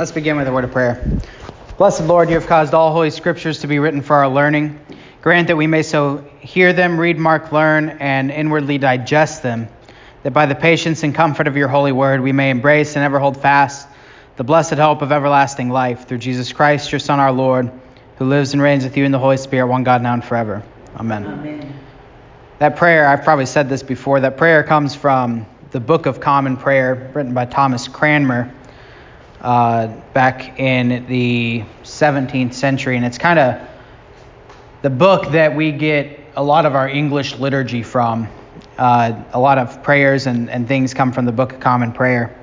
Let's begin with a word of prayer. Blessed Lord, you have caused all holy scriptures to be written for our learning. Grant that we may so hear them, read, mark, learn, and inwardly digest them, that by the patience and comfort of your holy word we may embrace and ever hold fast the blessed hope of everlasting life through Jesus Christ, your Son, our Lord, who lives and reigns with you in the Holy Spirit, one God now and forever. Amen. Amen. That prayer, I've probably said this before, that prayer comes from the Book of Common Prayer, written by Thomas Cranmer uh, back in the 17th century. And it's kind of the book that we get a lot of our English liturgy from. Uh, a lot of prayers and, and things come from the Book of Common Prayer,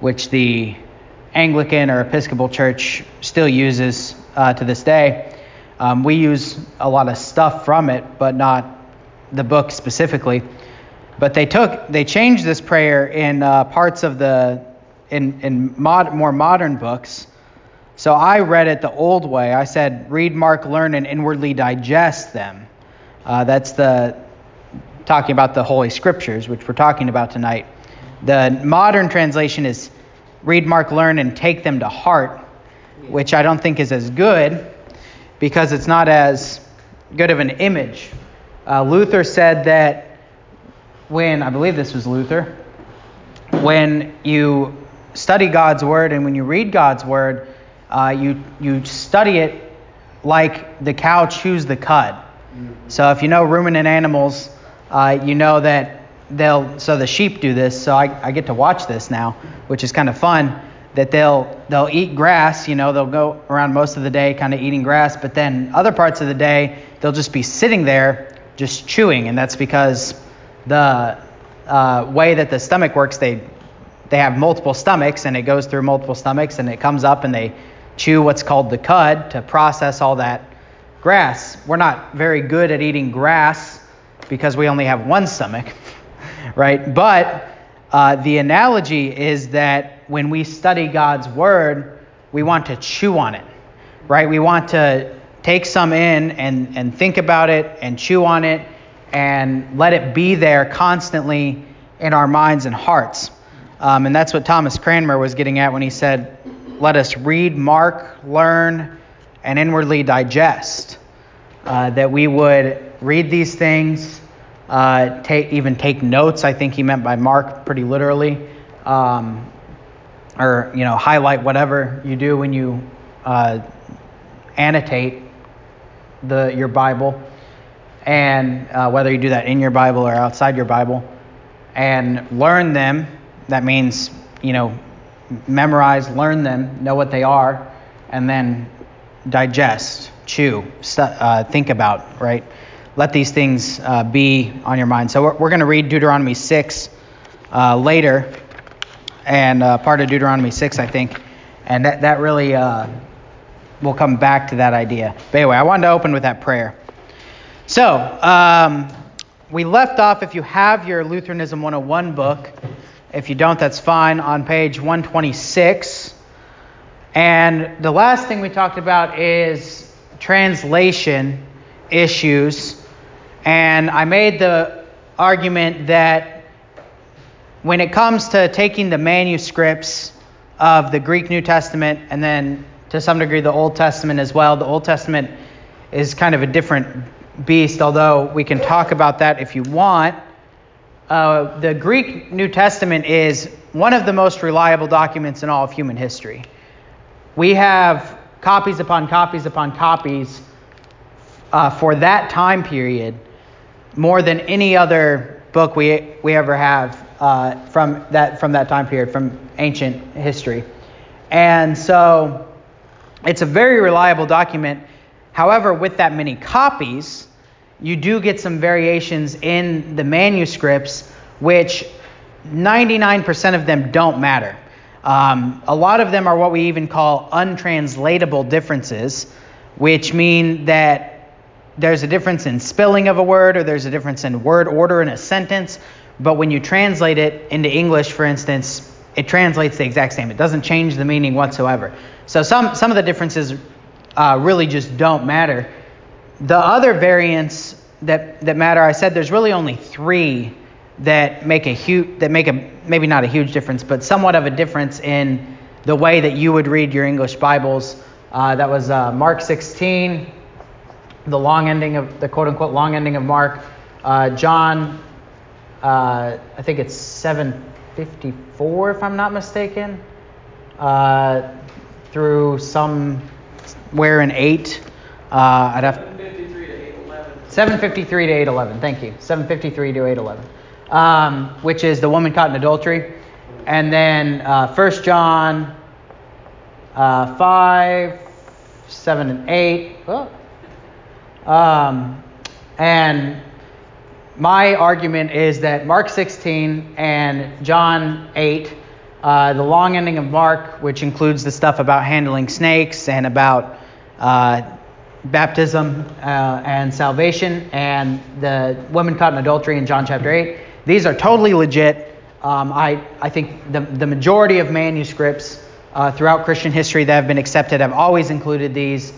which the Anglican or Episcopal Church still uses uh, to this day. Um, we use a lot of stuff from it, but not the book specifically. But they took, they changed this prayer in uh, parts of the, in, in mod, more modern books. So I read it the old way. I said, read, mark, learn, and inwardly digest them. Uh, that's the talking about the Holy Scriptures, which we're talking about tonight. The modern translation is read, mark, learn, and take them to heart, which I don't think is as good because it's not as good of an image. Uh, Luther said that when, I believe this was Luther, when you study God's Word and when you read God's Word, uh, you, you study it like the cow chews the cud. So if you know ruminant animals, uh, you know that they'll, so the sheep do this, so I, I get to watch this now, which is kind of fun, that they'll, they'll eat grass, you know, they'll go around most of the day kind of eating grass, but then other parts of the day, they'll just be sitting there just chewing, and that's because the uh, way that the stomach works, they they have multiple stomachs, and it goes through multiple stomachs, and it comes up, and they chew what's called the cud to process all that grass. We're not very good at eating grass because we only have one stomach, right? But uh, the analogy is that when we study God's word, we want to chew on it, right? We want to take some in and, and think about it and chew on it and let it be there constantly in our minds and hearts. Um, and that's what Thomas Cranmer was getting at when he said, Let us read, mark, learn, and inwardly digest. Uh, that we would read these things, uh, take, even take notes, I think he meant by mark pretty literally, um, or you know highlight whatever you do when you uh, annotate the your Bible and uh, whether you do that in your Bible or outside your Bible, and learn them. That means, you know, memorize, learn them, know what they are, and then digest, chew, uh, think about, right? Let these things uh, be on your mind. So we're, we're going to read Deuteronomy 6 uh, later, and uh, part of Deuteronomy 6, I think, and that, that really uh, will come back to that idea. But anyway, I wanted to open with that prayer. So, um, we left off, if you have your Lutheranism 101 book, if you don't, that's fine, on page 126. And the last thing we talked about is translation issues. And I made the argument that when it comes to taking the manuscripts of the Greek New Testament and then to some degree the Old Testament as well, the Old Testament is kind of a different beast, although we can talk about that if you want. Uh, the Greek New Testament is one of the most reliable documents in all of human history. We have copies upon copies upon copies uh, for that time period, more than any other book we, we ever have uh, from, that, from that time period, from ancient history. And so it's a very reliable document. However, with that many copies, you do get some variations in the manuscripts, which 99% of them don't matter. Um, a lot of them are what we even call untranslatable differences, which mean that there's a difference in spelling of a word or there's a difference in word order in a sentence, but when you translate it into English, for instance, it translates the exact same. It doesn't change the meaning whatsoever. So some, some of the differences uh, really just don't matter. The other variants that, that matter, I said there's really only three that make a huge, that make a, maybe not a huge difference, but somewhat of a difference in the way that you would read your English Bibles. Uh, that was uh, Mark 16, the long ending of the quote unquote long ending of Mark. Uh, John, uh, I think it's 754, if I'm not mistaken, uh, through somewhere in 8. Uh, I'd have 753 to 811. 753 to 811. Thank you. 753 to 811. Um, which is the woman caught in adultery. And then uh, 1 John uh, 5, 7, and 8. Oh. Um, and my argument is that Mark 16 and John 8, uh, the long ending of Mark, which includes the stuff about handling snakes and about uh, baptism uh, and salvation, and the woman caught in adultery in John chapter 8, these are totally legit. Um, I, I think the, the majority of manuscripts uh, throughout Christian history that have been accepted have always included these.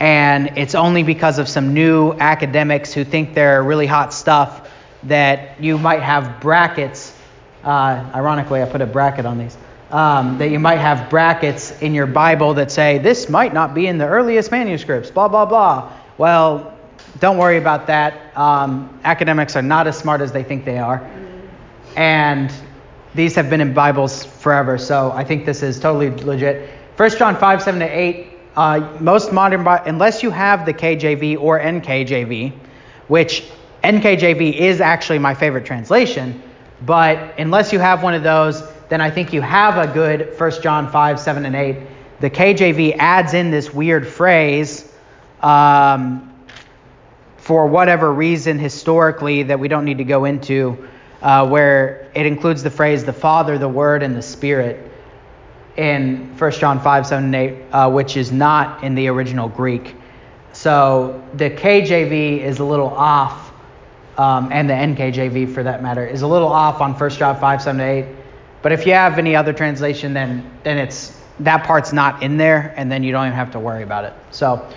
And it's only because of some new academics who think they're really hot stuff that you might have brackets. Uh, ironically, I put a bracket on these. Um, that you might have brackets in your Bible that say, this might not be in the earliest manuscripts, blah, blah, blah. Well, don't worry about that. Um, academics are not as smart as they think they are. And these have been in Bibles forever, so I think this is totally legit. 1 John 5, 7 to 8. Uh, most modern, unless you have the KJV or NKJV, which NKJV is actually my favorite translation, but unless you have one of those, then I think you have a good 1 John 5, 7, and 8. The KJV adds in this weird phrase um, for whatever reason historically that we don't need to go into, uh, where it includes the phrase the Father, the Word, and the Spirit in 1 John 5, 7, and 8, uh, which is not in the original Greek. So the KJV is a little off, um, and the NKJV for that matter, is a little off on 1 John 5, 7, 8. But if you have any other translation, then, then it's that part's not in there, and then you don't even have to worry about it. So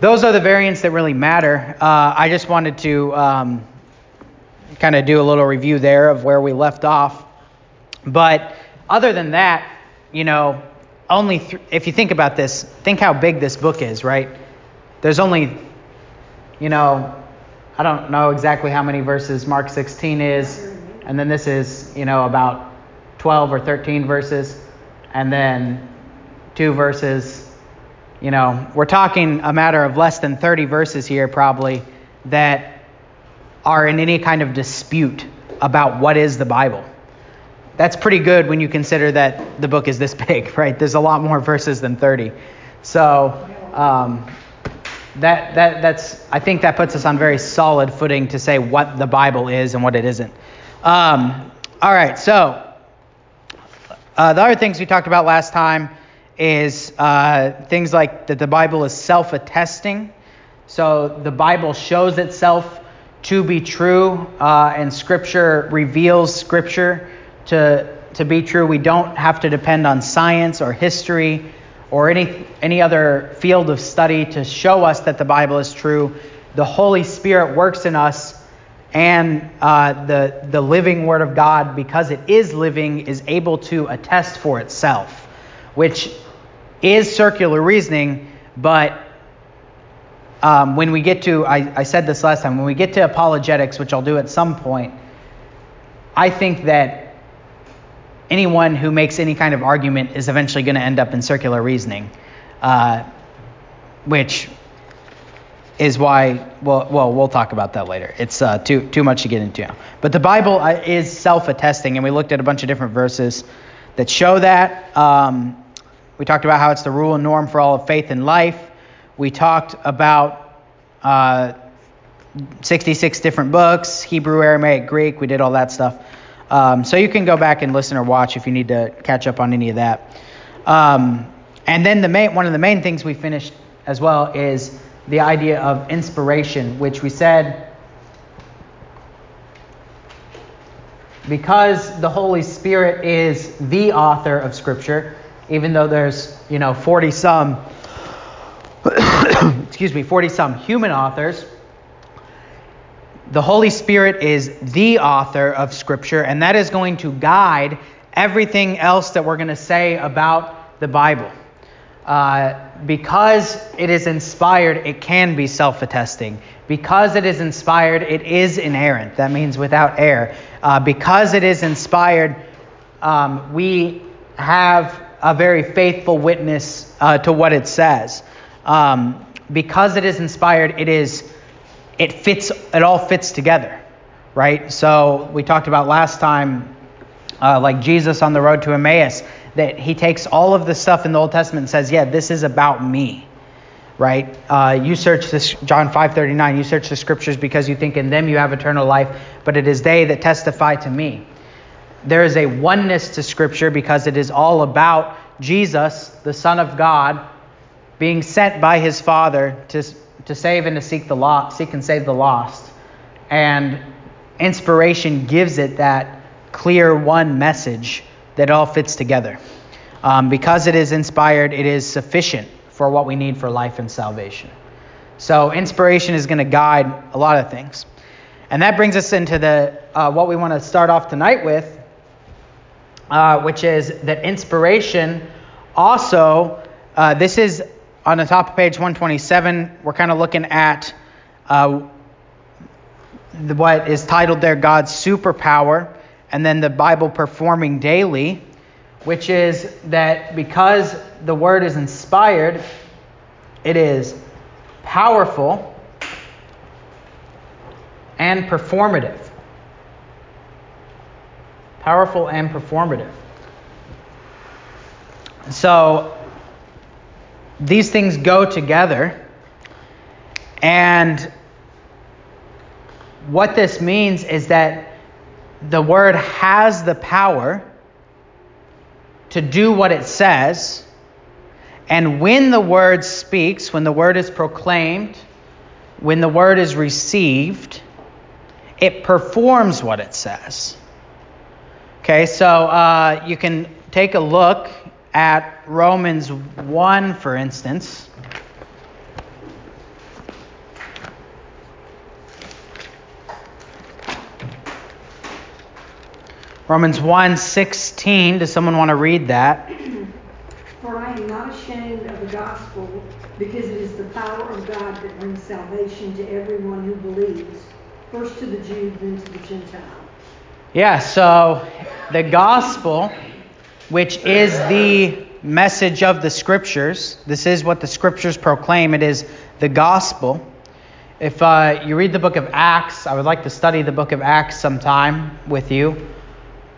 those are the variants that really matter. Uh, I just wanted to um, kind of do a little review there of where we left off. But other than that, you know, only th- if you think about this, think how big this book is, right? There's only, you know, I don't know exactly how many verses Mark 16 is, and then this is, you know, about 12 or 13 verses, and then two verses you know, we're talking a matter of less than 30 verses here, probably, that are in any kind of dispute about what is the Bible. That's pretty good when you consider that the book is this big, right? There's a lot more verses than 30. So, um, that, that, that's, I think that puts us on very solid footing to say what the Bible is and what it isn't. Um, all right, so uh, the other things we talked about last time is uh, things like that the Bible is self attesting. So the Bible shows itself to be true, uh, and Scripture reveals Scripture to, to be true. We don't have to depend on science or history or any, any other field of study to show us that the Bible is true. The Holy Spirit works in us, and uh, the, the living Word of God, because it is living, is able to attest for itself, which is circular reasoning, but um, when we get to, I, I said this last time, when we get to apologetics, which I'll do at some point, I think that anyone who makes any kind of argument is eventually going to end up in circular reasoning, uh, which is why, well, well, we'll talk about that later. It's uh, too too much to get into now. But the Bible uh, is self-attesting, and we looked at a bunch of different verses that show that. Um, we talked about how it's the rule and norm for all of faith and life. We talked about uh, 66 different books, Hebrew, Aramaic, Greek. We did all that stuff. Um, so you can go back and listen or watch if you need to catch up on any of that. Um, and then the main, one of the main things we finished as well is the idea of inspiration, which we said because the Holy Spirit is the author of Scripture, even though there's, you know, 40 some, excuse me, 40 some human authors, the Holy Spirit is the author of Scripture, and that is going to guide everything else that we're going to say about the Bible. Uh, because it is inspired, it can be self attesting. Because it is inspired, it is inerrant. That means without error. Uh, because it is inspired, um, we have a very faithful witness uh, to what it says. Um, because it is inspired, it is it fits it all fits together, right? So we talked about last time, uh, like Jesus on the road to Emmaus, that he takes all of the stuff in the Old Testament and says, "Yeah, this is about me." Right? Uh, you search this John 5:39. You search the scriptures because you think in them you have eternal life, but it is they that testify to me. There is a oneness to Scripture because it is all about Jesus, the Son of God, being sent by his Father to, to save and to seek the lost, seek and save the lost. And inspiration gives it that clear one message that all fits together. Um, because it is inspired, it is sufficient for what we need for life and salvation. So inspiration is going to guide a lot of things. And that brings us into the uh, what we want to start off tonight with, uh, which is that inspiration also, uh, this is on the top of page 127. We're kind of looking at uh, the, what is titled there God's superpower, and then the Bible performing daily, which is that because the word is inspired, it is powerful and performative powerful and performative. So these things go together. And what this means is that the word has the power to do what it says. And when the word speaks, when the word is proclaimed, when the word is received, it performs what it says. Okay, so uh, you can take a look at Romans 1, for instance. Romans 1 16. Does someone want to read that? For I am not ashamed of the gospel, because it is the power of God that brings salvation to everyone who believes, first to the Jew, then to the Gentile. Yeah, so the gospel, which is the message of the scriptures, this is what the scriptures proclaim, it is the gospel. If uh, you read the book of Acts, I would like to study the book of Acts sometime with you.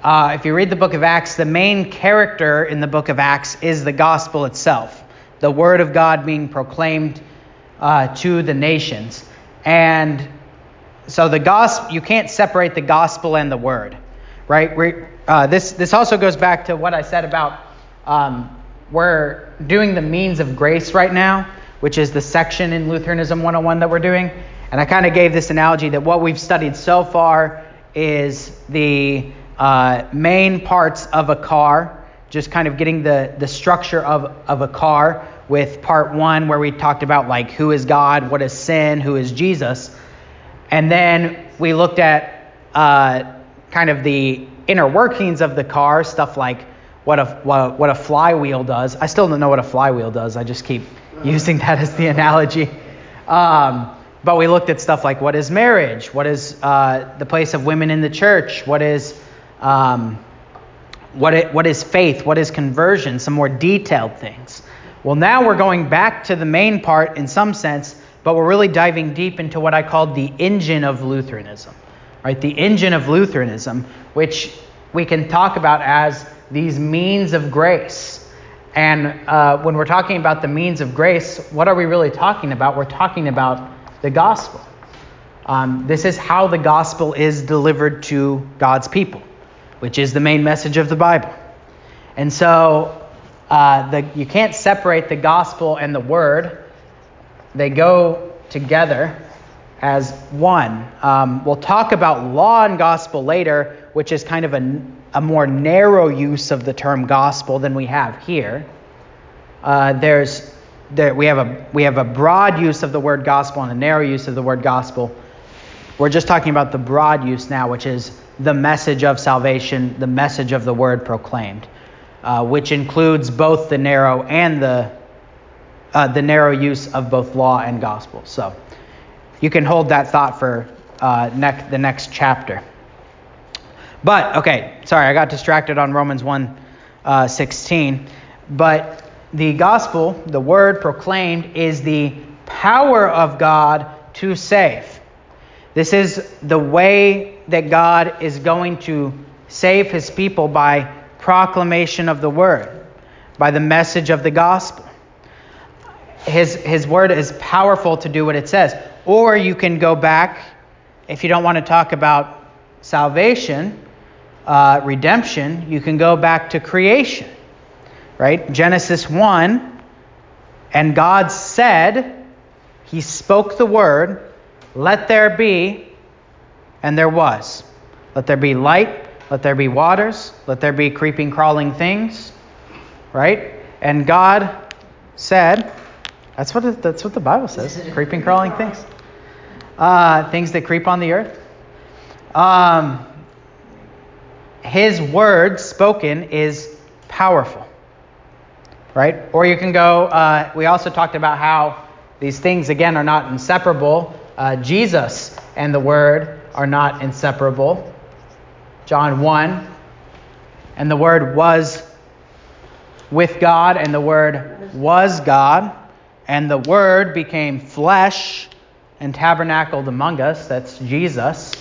Uh, if you read the book of Acts, the main character in the book of Acts is the gospel itself, the word of God being proclaimed uh, to the nations. And so the gospel, you can't separate the gospel and the word, right? Uh, this this also goes back to what I said about um, we're doing the means of grace right now, which is the section in Lutheranism 101 that we're doing, and I kind of gave this analogy that what we've studied so far is the uh, main parts of a car, just kind of getting the the structure of of a car with part one where we talked about like who is God, what is sin, who is Jesus. And then we looked at uh, kind of the inner workings of the car, stuff like what a, what a flywheel does. I still don't know what a flywheel does. I just keep using that as the analogy. Um, but we looked at stuff like what is marriage? What is uh, the place of women in the church? What is um, what, it, what is faith? What is conversion? Some more detailed things. Well, now we're going back to the main part in some sense but we're really diving deep into what I called the engine of Lutheranism, right? The engine of Lutheranism, which we can talk about as these means of grace. And uh, when we're talking about the means of grace, what are we really talking about? We're talking about the gospel. Um, this is how the gospel is delivered to God's people, which is the main message of the Bible. And so uh, the, you can't separate the gospel and the word they go together as one. Um, we'll talk about law and gospel later, which is kind of a, a more narrow use of the term gospel than we have here. Uh, there's there, we have a we have a broad use of the word gospel and a narrow use of the word gospel. We're just talking about the broad use now, which is the message of salvation, the message of the word proclaimed, uh, which includes both the narrow and the uh, the narrow use of both law and gospel. So you can hold that thought for uh, next the next chapter. But okay, sorry, I got distracted on Romans 1 uh, 16. But the gospel, the word proclaimed, is the power of God to save. This is the way that God is going to save his people by proclamation of the word, by the message of the gospel. His, his word is powerful to do what it says. Or you can go back, if you don't want to talk about salvation, uh, redemption, you can go back to creation, right? Genesis 1, and God said, He spoke the word, let there be, and there was. Let there be light, let there be waters, let there be creeping, crawling things, right? And God said, that's what, it, that's what the Bible says creeping, crawling things. Uh, things that creep on the earth. Um, his word spoken is powerful, right? Or you can go, uh, we also talked about how these things, again, are not inseparable. Uh, Jesus and the word are not inseparable. John 1. And the word was with God, and the word was God, and the word became flesh and tabernacled among us. That's Jesus.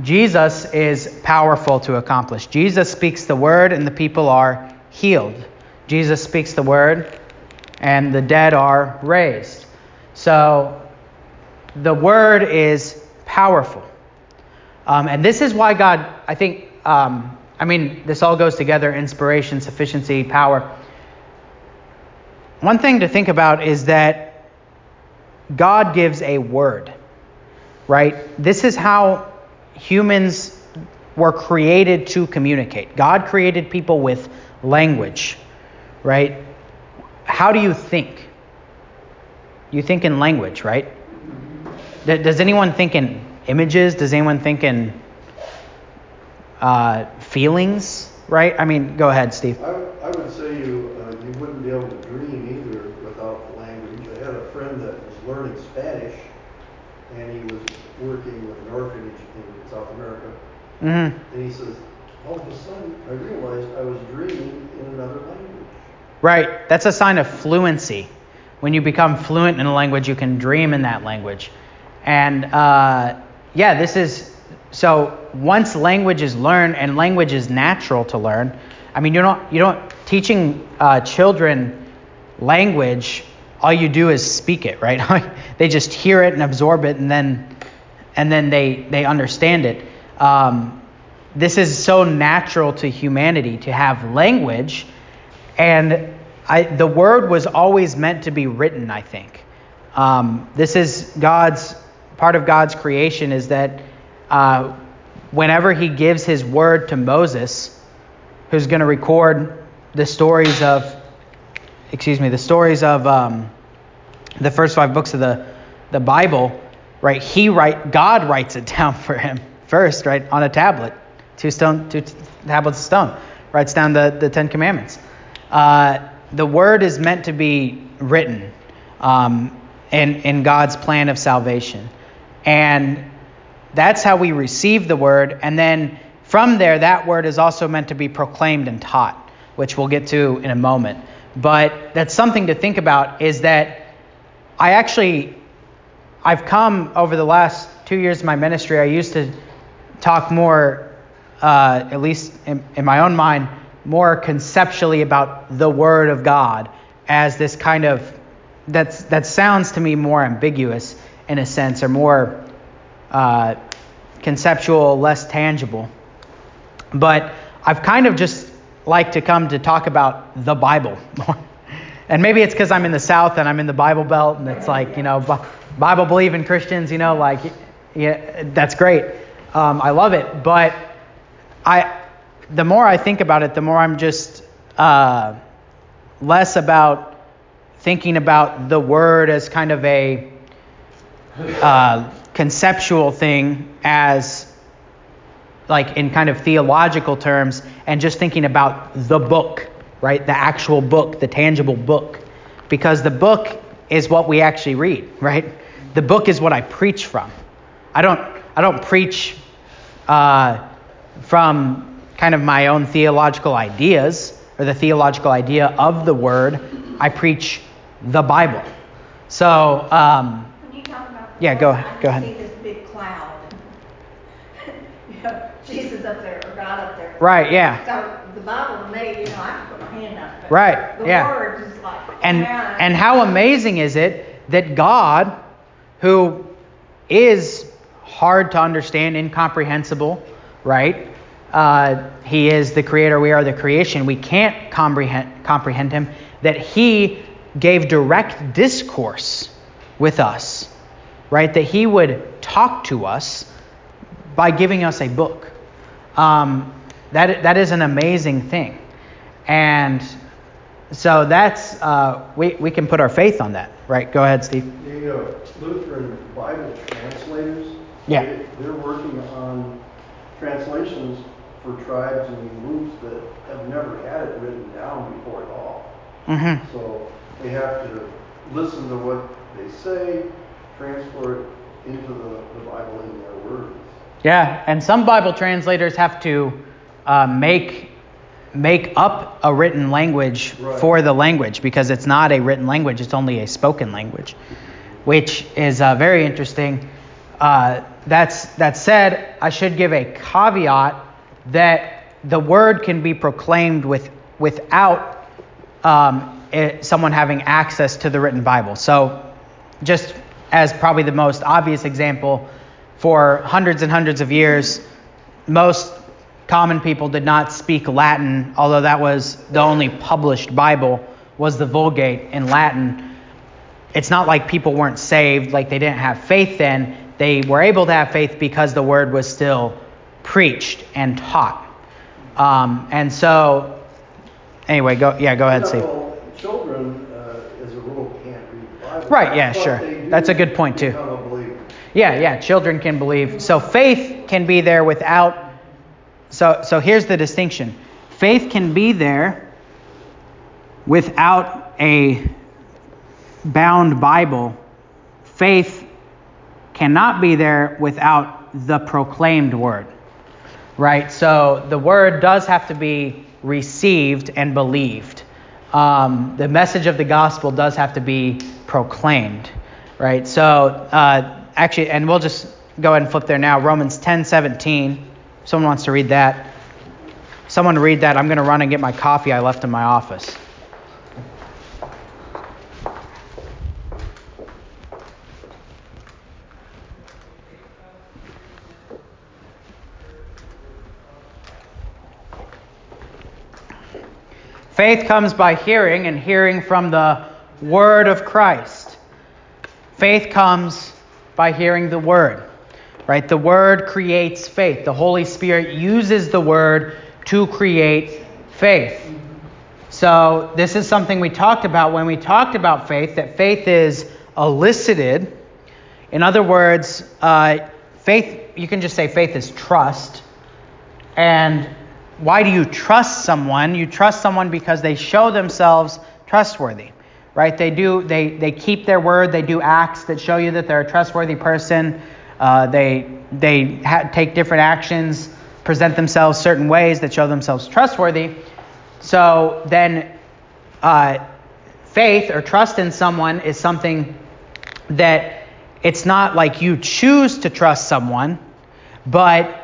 Jesus is powerful to accomplish. Jesus speaks the word, and the people are healed. Jesus speaks the word, and the dead are raised. So the word is powerful. Um, and this is why God, I think, um, I mean, this all goes together inspiration, sufficiency, power. One thing to think about is that God gives a word, right? This is how humans were created to communicate. God created people with language, right? How do you think? You think in language, right? Does anyone think in images? Does anyone think in uh, feelings, right? I mean, go ahead, Steve. I, I would say you, uh, you wouldn't be able to dream either without language. I had a friend that was learning Spanish, and he was working with an orphanage in South America. Mm-hmm. And he says, all of a sudden, I realized I was dreaming in another language. Right. That's a sign of fluency. When you become fluent in a language, you can dream in that language. And uh, yeah, this is so once language is learned, and language is natural to learn. I mean, you're not you don't teaching uh, children language. All you do is speak it, right? they just hear it and absorb it, and then and then they they understand it. Um, this is so natural to humanity to have language, and I, the word was always meant to be written. I think um, this is God's part of God's creation is that uh, whenever He gives His word to Moses, who's going to record the stories of, excuse me, the stories of um, the first five books of the the Bible, right? He write God writes it down for him first, right, on a tablet, two stone, two tablets of stone, writes down the the Ten Commandments. Uh, the word is meant to be written um, in in God's plan of salvation, and that's how we receive the word, and then from there, that word is also meant to be proclaimed and taught, which we'll get to in a moment. But that's something to think about. Is that I actually I've come over the last two years of my ministry. I used to talk more, uh, at least in, in, my own mind, more conceptually about the Word of God as this kind of that's that sounds to me more ambiguous in a sense, are more uh, conceptual, less tangible. But I've kind of just like to come to talk about the Bible more. And maybe it's because I'm in the South and I'm in the Bible Belt, and it's like, you know, Bible believing Christians, you know, like, yeah, that's great. Um, I love it. But I, the more I think about it, the more I'm just uh, less about thinking about the word as kind of a uh, conceptual thing as like in kind of theological terms and just thinking about the book, right? The actual book, the tangible book. Because the book is what we actually read, right? The book is what I preach from. I don't I don't preach uh, from kind of my own theological ideas or the theological idea of the word. I preach the Bible. So um, When you talk about the Yeah, go- go I ahead. see this big cloud. you know, Jesus up there or God up there. right, yeah. So the Bible to me, you know, I can put my hand up. Right, The yeah. word is like. And and how amazing is it that God, who is hard to understand, incomprehensible, right? Uh, he is the creator, we are the creation. We can't comprehend comprehend him. That he gave direct discourse with us, right? That he would talk to us by giving us a book. Um, that that is an amazing thing, and so that's uh, we we can put our faith on that, right? Go ahead, Steve. The uh, Lutheran Bible translators, Yeah. they- they're working on translations for tribes and groups that have never had it written down before at all. Mm-hmm. So they have to listen to what they say, transfer it into the, the Bible in their words. Yeah, and some Bible translators have to uh, make make up a written language Right. for the language because it's not a written language; it's only a spoken language, which is uh, very interesting. Uh, that's that said, I should give a caveat that the word can be proclaimed with without um, it, someone having access to the written Bible. So, just as probably the most obvious example, for hundreds and hundreds of years, most common people did not speak Latin, although that was the only published Bible was the Vulgate in Latin. It's not like people weren't saved, like they didn't have faith then. They were able to have faith because the word was still preached and taught. Um, and so, anyway, go yeah, go ahead, Steve. Well, children, uh, as a rule, can't read the Bible. Right, yeah, sure. That's a good point, too. Yeah, yeah, children can believe. So faith can be there without so so here's the distinction. Faith can be there without a bound Bible. Faith cannot be there without the proclaimed word. Right? So the word does have to be received and believed. Um, the message of the gospel does have to be proclaimed. Right? So uh, actually, and we'll just go ahead and flip there now. Romans 10 17. Someone wants to read that. Someone read that. I'm going to run and get my coffee I left in my office. Faith comes by hearing, and hearing from the word of Christ. Faith comes by hearing the word, right? The word creates faith. The Holy Spirit uses the word to create faith. So, this is something we talked about when we talked about faith that faith is elicited. In other words, uh, faith, you can just say faith is trust. And why do you trust someone? You trust someone because they show themselves trustworthy, right? They do. They they keep their word. They do acts that show you that they're a trustworthy person. Uh, they they ha- take different actions, present themselves certain ways that show themselves trustworthy. So then, uh, faith or trust in someone is something that it's not like you choose to trust someone, but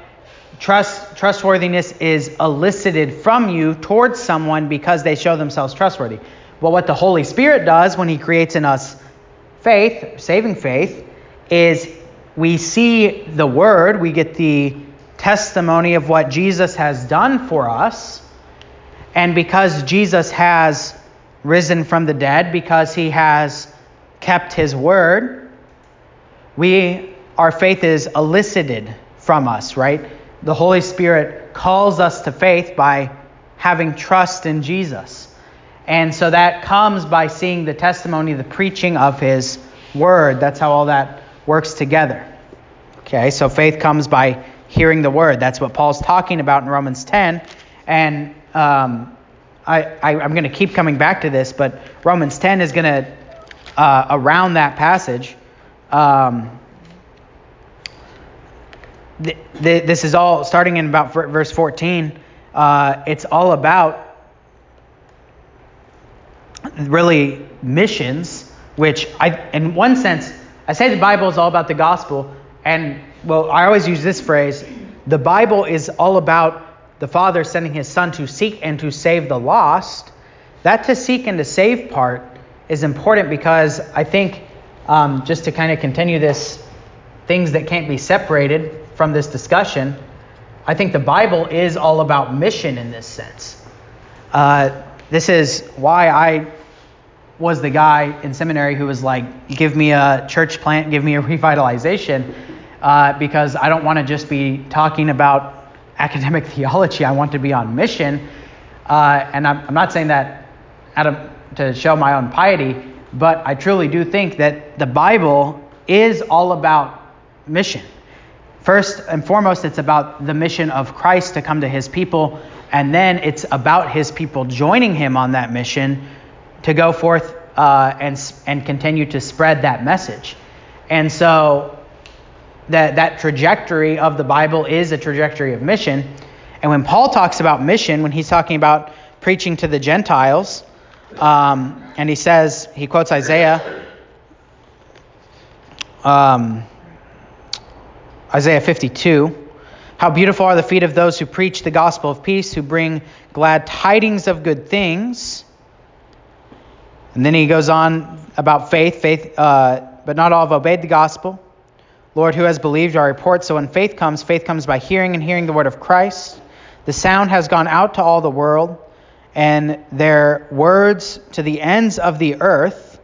trust trustworthiness is elicited from you towards someone because they show themselves trustworthy. But what the Holy Spirit does when He creates in us faith, saving faith, is we see the Word, we get the testimony of what Jesus has done for us, and because Jesus has risen from the dead, because He has kept His Word, we our faith is elicited from us, right? The Holy Spirit calls us to faith by having trust in Jesus. And so that comes by seeing the testimony, the preaching of his word. That's how all that works together. Okay, so faith comes by hearing the word. That's what Paul's talking about in Romans 10. And um, I, I, am going to keep coming back to this, but Romans 10 is going to, uh, around that passage, um, th- th- this is all starting in about verse 14. Uh, it's all about really missions, which I, in one sense, I say the Bible is all about the gospel, and well, I always use this phrase: the Bible is all about the Father sending His Son to seek and to save the lost. That to seek and to save part is important because I think um, just to kind of continue this things that can't be separated from this discussion, I think the Bible is all about mission in this sense. Uh, this is why I was the guy in seminary who was like, give me a church plant, give me a revitalization, uh, because I don't want to just be talking about academic theology. I want to be on mission. Uh, and I'm, I'm, not saying that to show my own piety, but I truly do think that the Bible is all about mission. First and foremost, it's about the mission of Christ to come to his people, and then it's about his people joining him on that mission to go forth uh, and, and continue to spread that message. And so that, that trajectory of the Bible is a trajectory of mission. And when Paul talks about mission, when he's talking about preaching to the Gentiles, um, and he says, he quotes Isaiah, um, Isaiah 52. How beautiful are the feet of those who preach the gospel of peace, who bring glad tidings of good things. And then he goes on about faith, faith, uh, but not all have obeyed the gospel. Lord, who has believed our report? So when faith comes, faith comes by hearing and hearing the word of Christ. The sound has gone out to all the world, and their words to the ends of the earth.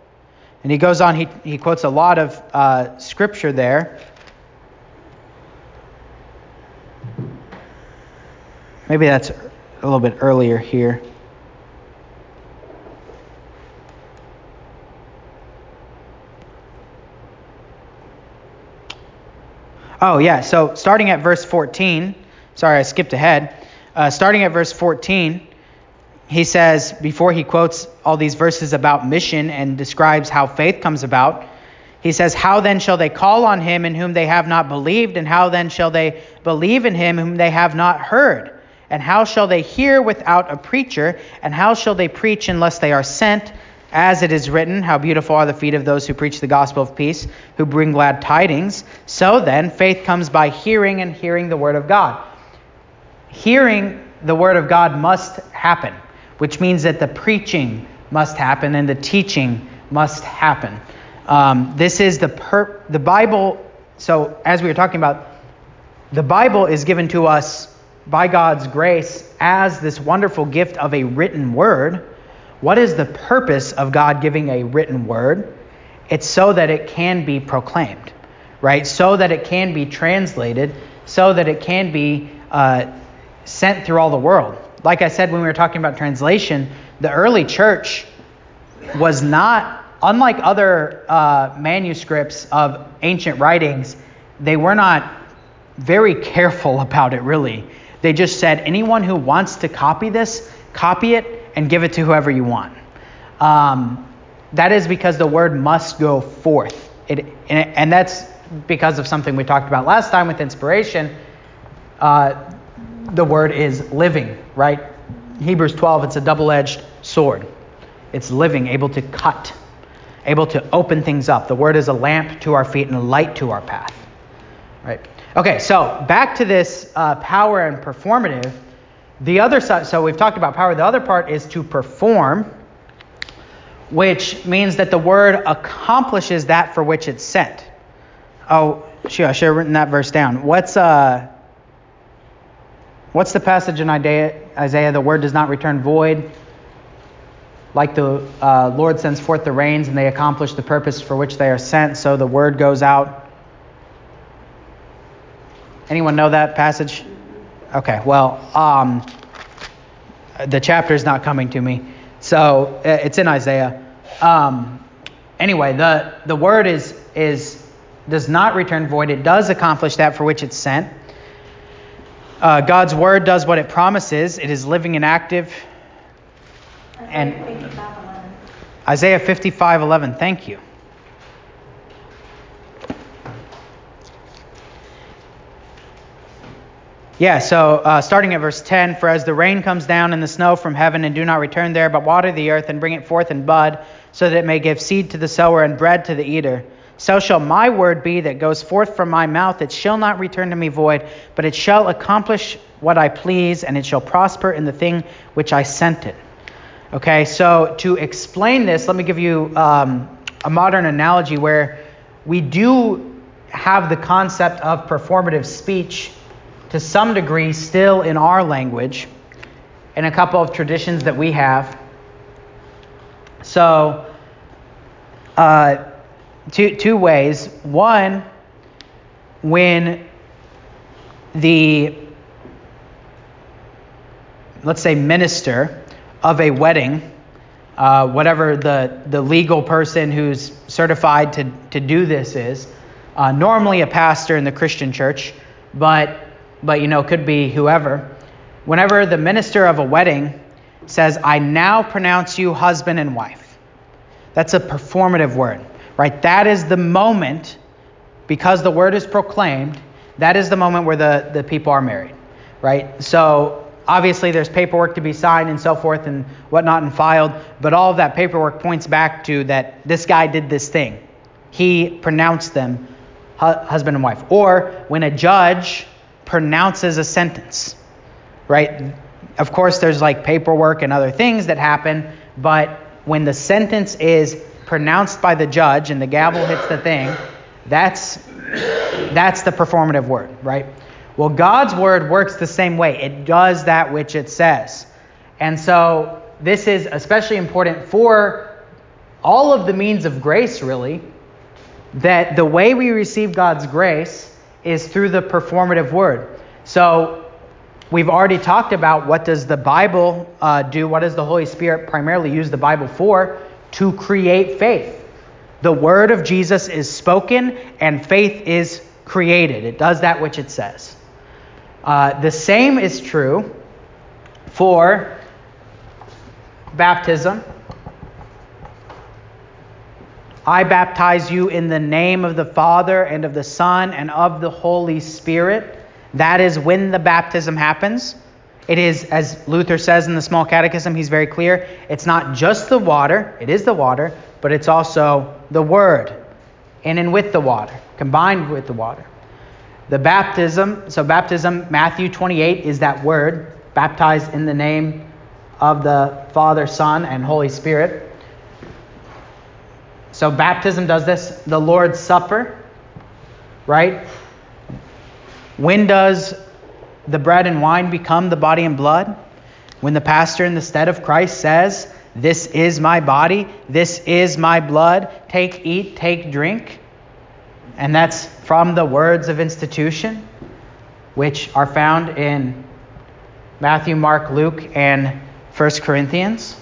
And he goes on, he, he quotes a lot of uh, scripture there. Maybe that's a little bit earlier here. Oh, yeah. So starting at verse 14, sorry, I skipped ahead. Uh, starting at verse 14, he says, before he quotes all these verses about mission and describes how faith comes about, he says, How then shall they call on him in whom they have not believed? And how then shall they believe in him whom they have not heard? And how shall they hear without a preacher? And how shall they preach unless they are sent? As it is written, How beautiful are the feet of those who preach the gospel of peace, who bring glad tidings. So then, faith comes by hearing, and hearing the word of God. Hearing the word of God must happen, which means that the preaching must happen and the teaching must happen. Um, this is the per- the Bible. So as we were talking about, the Bible is given to us by God's grace as this wonderful gift of a written word what is the purpose of God giving a written word? It's so that it can be proclaimed, right? So that it can be translated, so that it can be uh, sent through all the world. Like I said when we were talking about translation, the early church was not, unlike other uh, manuscripts of ancient writings, they were not very careful about it, really. They just said, anyone who wants to copy this, copy it and give it to whoever you want. Um, that is because the word must go forth. It, and that's because of something we talked about last time with inspiration. Uh, the word is living, right? Hebrews 12, it's a double edged sword. It's living, able to cut, able to open things up. The word is a lamp to our feet and a light to our path, right? Okay, so back to this uh, power and performative. The other side, so we've talked about power. The other part is to perform, which means that the word accomplishes that for which it's sent. Oh, sure, I should have written that verse down. What's uh, what's the passage in Isaiah? Isaiah, the word does not return void. Like the uh, Lord sends forth the rains, and they accomplish the purpose for which they are sent. So the word goes out. Anyone know that passage? Okay, well, um, the chapter is not coming to me, so it's in Isaiah. Um, anyway, the the word is is does not return void. It does accomplish that for which it's sent. Uh, God's word does what it promises. It is living and active. And Isaiah 55:11. Thank you. Yeah, so uh, starting at verse 10 For as the rain comes down and the snow from heaven and do not return there, but water the earth and bring it forth in bud, so that it may give seed to the sower and bread to the eater, so shall my word be that goes forth from my mouth. It shall not return to me void, but it shall accomplish what I please, and it shall prosper in the thing which I sent it. Okay, so to explain this, let me give you um, a modern analogy where we do have the concept of performative speech to some degree still in our language in a couple of traditions that we have. So, uh, two, two ways. One, when the, let's say, minister of a wedding, uh, whatever the, the legal person who's certified to, to do this is, uh, normally a pastor in the Christian church, but but you know, could be whoever. Whenever the minister of a wedding says, I now pronounce you husband and wife, that's a performative word, right? That is the moment, because the word is proclaimed, that is the moment where the, the people are married, right? So obviously there's paperwork to be signed and so forth and whatnot and filed, but all of that paperwork points back to that this guy did this thing. He pronounced them husband and wife. Or when a judge pronounces a sentence, right? Of course, there's like paperwork and other things that happen, but when the sentence is pronounced by the judge and the gavel hits the thing, that's that's the performative word, right? Well, God's word works the same way. It does that which it says. And so this is especially important for all of the means of grace, really, that the way we receive God's grace is through the performative word. So we've already talked about what does the Bible uh, do? What does the Holy Spirit primarily use the Bible for? To create faith. The word of Jesus is spoken and faith is created. It does that which it says. Uh, the same is true for baptism I baptize you in the name of the Father and of the Son and of the Holy Spirit. That is when the baptism happens. It is, as Luther says in the Small Catechism, he's very clear. It's not just the water, it is the water, but it's also the Word in and with the water, combined with the water. The baptism, so baptism, Matthew 28 is that word, baptized in the name of the Father, Son, and Holy Spirit. So baptism does this. The Lord's Supper, right? When does the bread and wine become the body and blood? When the pastor in the stead of Christ says, This is my body, this is my blood, take, eat, take, drink. And that's from the words of institution, which are found in Matthew, Mark, Luke, and 1 Corinthians.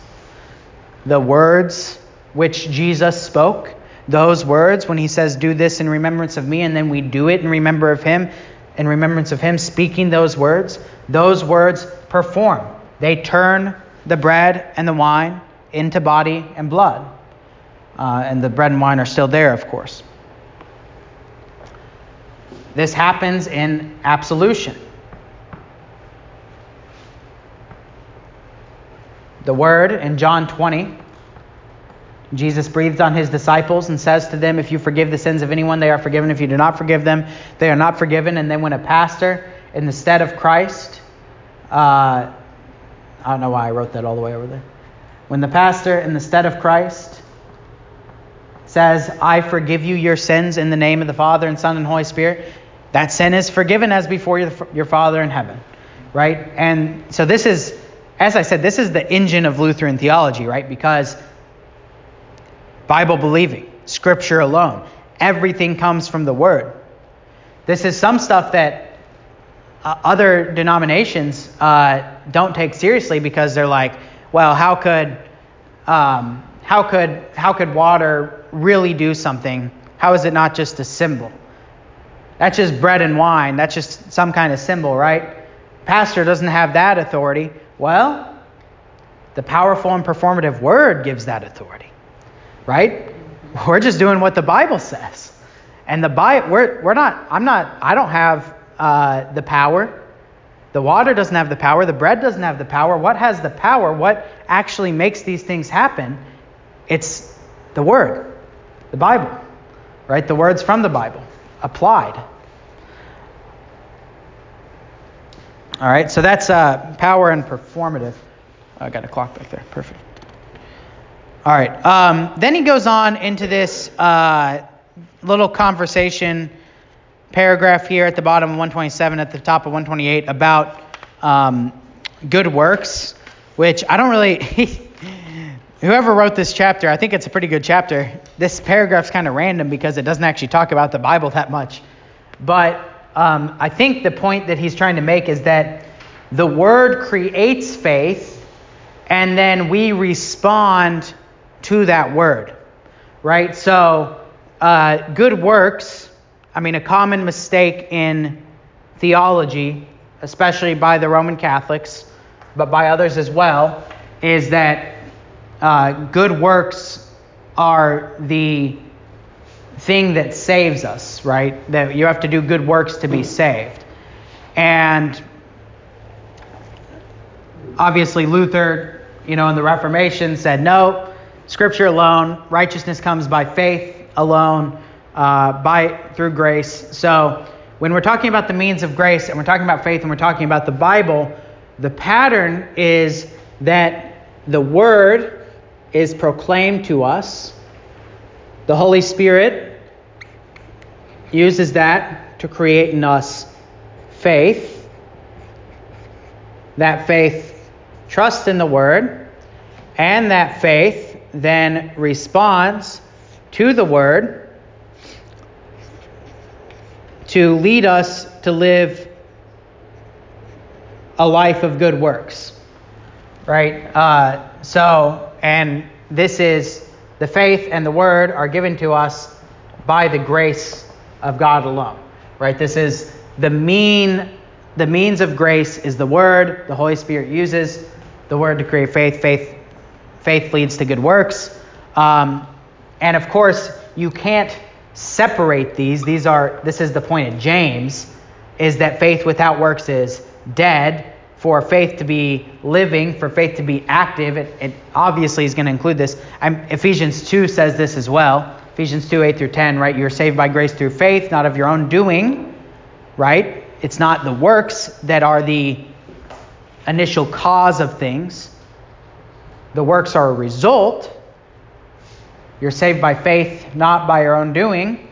The words which Jesus spoke, those words when he says, Do this in remembrance of me, and then we do it in remember of him, in remembrance of him speaking those words, those words perform. They turn the bread and the wine into body and blood. Uh, and the bread and wine are still there, of course. This happens in absolution. The word in John 20 Jesus breathes on his disciples and says to them, If you forgive the sins of anyone, they are forgiven. If you do not forgive them, they are not forgiven. And then when a pastor, in the stead of Christ, uh, I don't know why I wrote that all the way over there. When the pastor, in the stead of Christ, says, I forgive you your sins in the name of the Father and Son and Holy Spirit, that sin is forgiven as before your, your Father in heaven. Right? And so this is, as I said, this is the engine of Lutheran theology, right? Because Bible believing, Scripture alone. Everything comes from the Word. This is some stuff that uh, other denominations uh, don't take seriously because they're like, well, how could um, how could how could water really do something? How is it not just a symbol? That's just bread and wine. That's just some kind of symbol, right? pastor doesn't have that authority. Well, the powerful and performative word gives that authority, right? We're just doing what the Bible says. And the Bible, we're, we're not, I'm not, I don't have uh, the power. The water doesn't have the power. The bread doesn't have the power. What has the power? What actually makes these things happen? It's the Word, the Bible, right? The words from the Bible applied. All right, so that's uh, power and performative. I got a clock back there. Perfect. All right. Um, then he goes on into this uh, little conversation paragraph here at the bottom of 127, at the top of 128, about um, good works, which I don't really. whoever wrote this chapter, I think it's a pretty good chapter. This paragraph's kind of random because it doesn't actually talk about the Bible that much. But um, I think the point that he's trying to make is that the Word creates faith, and then we respond to that Word, right? So, uh, good works, I mean, a common mistake in theology, especially by the Roman Catholics, but by others as well, is that uh, good works are the thing that saves us, right? That you have to do good works to be saved. And obviously, Luther, you know, in the Reformation said, no, Scripture alone, righteousness comes by faith alone, uh, by through grace. So when we're talking about the means of grace and we're talking about faith and we're talking about the Bible, the pattern is that the Word is proclaimed to us. The Holy Spirit uses that to create in us faith. That faith trusts in the Word, and that faith then responds to the Word to lead us to live a life of good works. Right? Uh, so, and this is the faith and the Word are given to us by the grace of God alone. Right? This is the mean the means of grace is the word. The Holy Spirit uses the word to create faith. Faith faith leads to good works. Um, and of course, you can't separate these. These are this is the point of James is that faith without works is dead. For faith to be living, for faith to be active, it, it obviously is going to include this. I'm, Ephesians 2 says this as well. Ephesians 2 8 through 10, right? You're saved by grace through faith, not of your own doing, right? It's not the works that are the initial cause of things, the works are a result. You're saved by faith, not by your own doing,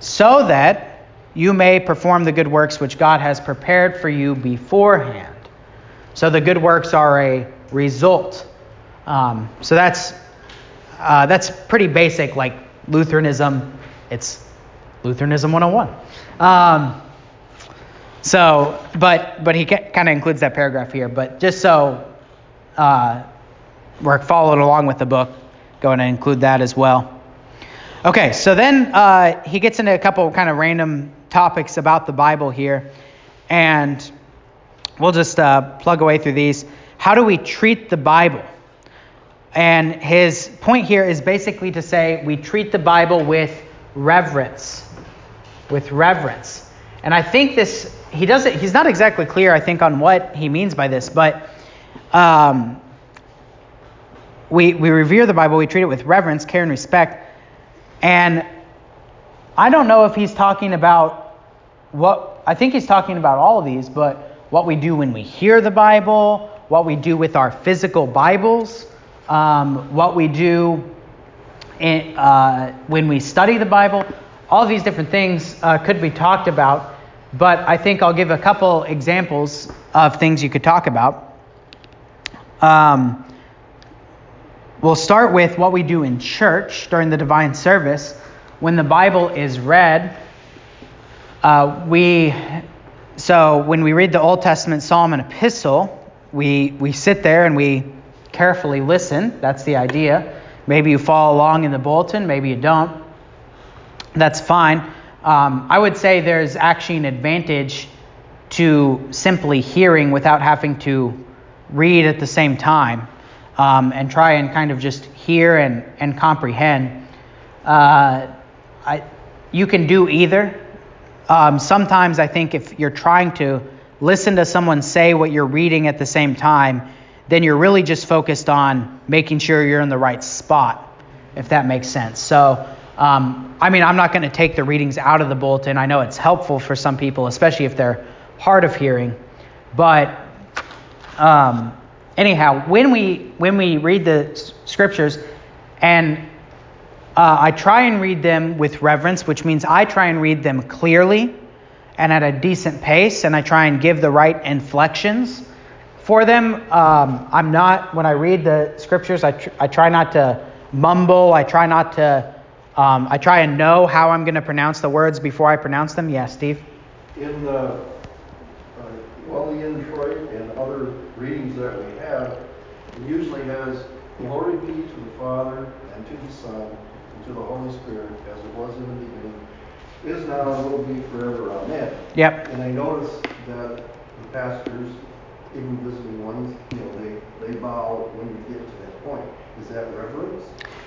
so that you may perform the good works which God has prepared for you beforehand. So the good works are a result. Um, so that's uh, that's pretty basic, like Lutheranism. It's Lutheranism 101. Um, so, but but he kind of includes that paragraph here. But just so uh, we're following along with the book, going to include that as well. Okay, so then uh, he gets into a couple kind of random topics about the Bible here, and we'll just uh, plug away through these. How do we treat the Bible? And his point here is basically to say we treat the Bible with reverence. With reverence. And I think this, he doesn't, he's not exactly clear, I think, on what he means by this, but um, we, we revere the Bible, we treat it with reverence, care, and respect. And I don't know if he's talking about what, I think he's talking about all of these, but what we do when we hear the Bible, what we do with our physical Bibles um, what we do in, uh, when we study the Bible. All these different things uh, could be talked about, but I think I'll give a couple examples of things you could talk about. Um, we'll start with what we do in church during the divine service. When the Bible is read, uh, we so when we read the Old Testament psalm and epistle, we we sit there and we carefully listen. That's the idea. Maybe you follow along in the bulletin, maybe you don't. That's fine. Um, I would say there's actually an advantage to simply hearing without having to read at the same time um, and try and kind of just hear and, and comprehend. Uh, I, you can do either. Um, sometimes I think if you're trying to listen to someone say what you're reading at the same time, then you're really just focused on making sure you're in the right spot, if that makes sense. So, um, I mean, I'm not going to take the readings out of the bulletin. I know it's helpful for some people, especially if they're hard of hearing. But um, anyhow, when we when we read the scriptures, and uh, I try and read them with reverence, which means I try and read them clearly and at a decent pace, and I try and give the right inflections for them. Um, I'm not, when I read the scriptures, I, tr- I try not to mumble. I try not to, um, I try and know how I'm going to pronounce the words before I pronounce them. Yeah, Steve? In the, uh, the introit and other readings that we have, it usually has glory be to the Father and to the Son and to the Holy Spirit as it was in the beginning, is now and will be forever. Amen. Yep. And I notice that the pastors, even visiting ones, you know, they, they bow when you get to that point. Is that reverence?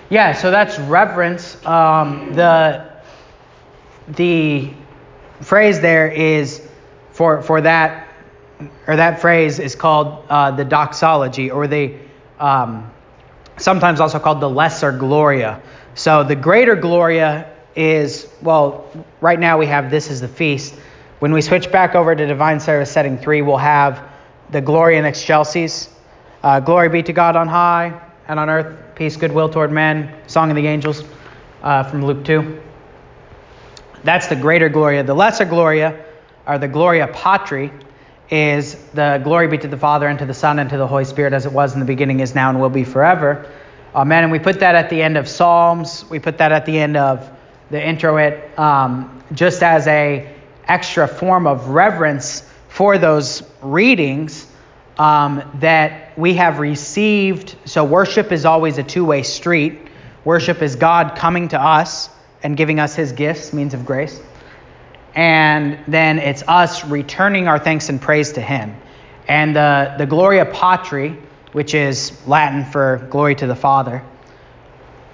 Yeah, so that's reverence. Um, the the phrase there is for for that or that phrase is called uh, the doxology, or the um, sometimes also called the lesser gloria. So the greater gloria is well, right now we have this is the feast. When we switch back over to divine service setting three, we'll have the gloria in excelsis. Uh, glory be to God on high and on earth, peace, goodwill toward men. Song of the angels uh, from Luke 2. That's the greater gloria. The lesser gloria, or the gloria patri, is the glory be to the Father and to the Son and to the Holy Spirit as it was in the beginning, is now, and will be forever. Amen. And we put that at the end of Psalms. We put that at the end of the introit, um, just as a extra form of reverence for those readings um, that we have received. So worship is always a two-way street. Worship is God coming to us and giving us His gifts, means of grace and then it's us returning our thanks and praise to Him. And the, the Gloria Patri, which is Latin for glory to the Father,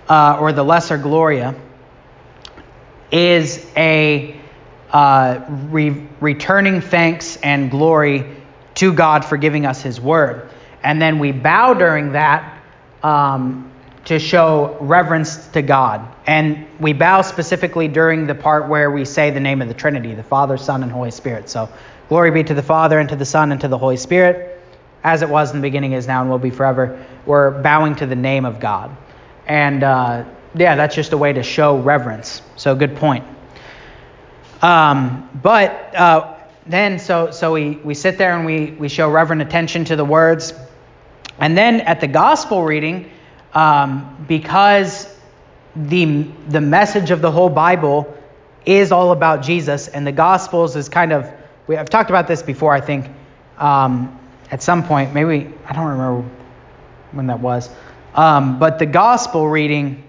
uh, or the Lesser Gloria, is a uh, re- returning thanks and glory to God for giving us His Word. And then we bow during that um, to show reverence to God. And we bow specifically during the part where we say the name of the Trinity, the Father, Son, and Holy Spirit. So, glory be to the Father, and to the Son, and to the Holy Spirit, as it was in the beginning, is now, and will be forever. We're bowing to the name of God. And uh, yeah, that's just a way to show reverence. So, good point. Um, but uh, then, so, so we, we sit there and we, we show reverent attention to the words. And then at the gospel reading, um, because the, the message of the whole Bible is all about Jesus, and the Gospels is kind of, we, I've talked about this before, I think, um, at some point, maybe, I don't remember when that was, um, but the Gospel reading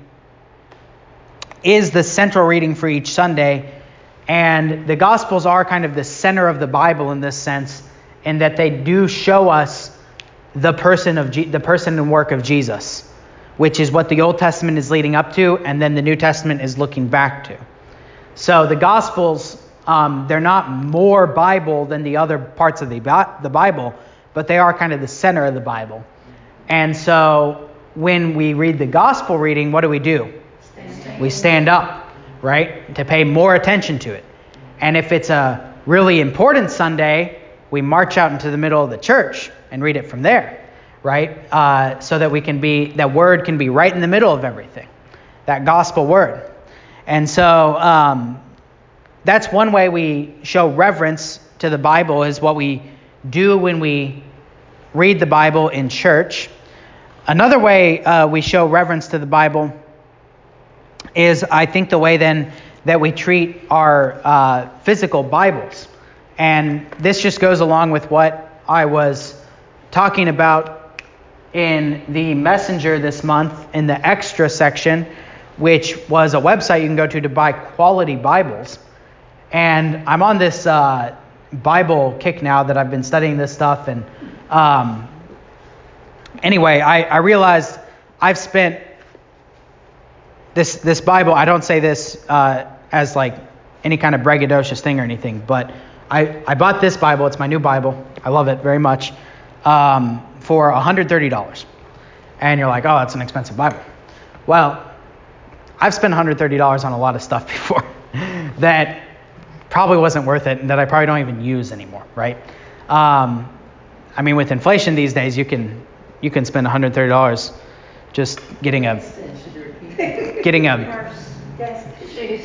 is the central reading for each Sunday, and the Gospels are kind of the center of the Bible in this sense, in that they do show us the person of the person and work of Jesus which is what the Old Testament is leading up to, and then the New Testament is looking back to. So the Gospels, um, they're not more Bible than the other parts of the, the Bible, but they are kind of the center of the Bible. And so when we read the Gospel reading, what do we do? Stand. We stand up, right, to pay more attention to it. And if it's a really important Sunday, we march out into the middle of the church and read it from there right? Uh, so that we can be, that word can be right in the middle of everything, that gospel word. And so um, that's one way we show reverence to the Bible, is what we do when we read the Bible in church. Another way uh, we show reverence to the Bible is, I think, the way then that we treat our uh, physical Bibles. And this just goes along with what I was talking about in the messenger this month in the extra section, which was a website you can go to to buy quality Bibles. And I'm on this uh, Bible kick now that I've been studying this stuff. And um, anyway, I, I realized I've spent this this Bible. I don't say this uh, as like any kind of braggadocious thing or anything, but I, I bought this Bible. It's my new Bible. I love it very much um, for $130. And you're like, oh, that's an expensive Bible. Well, I've spent $130 on a lot of stuff before that probably wasn't worth it and that I probably don't even use anymore, right? Um, I mean, with inflation these days, you can you can spend $130 just getting a getting a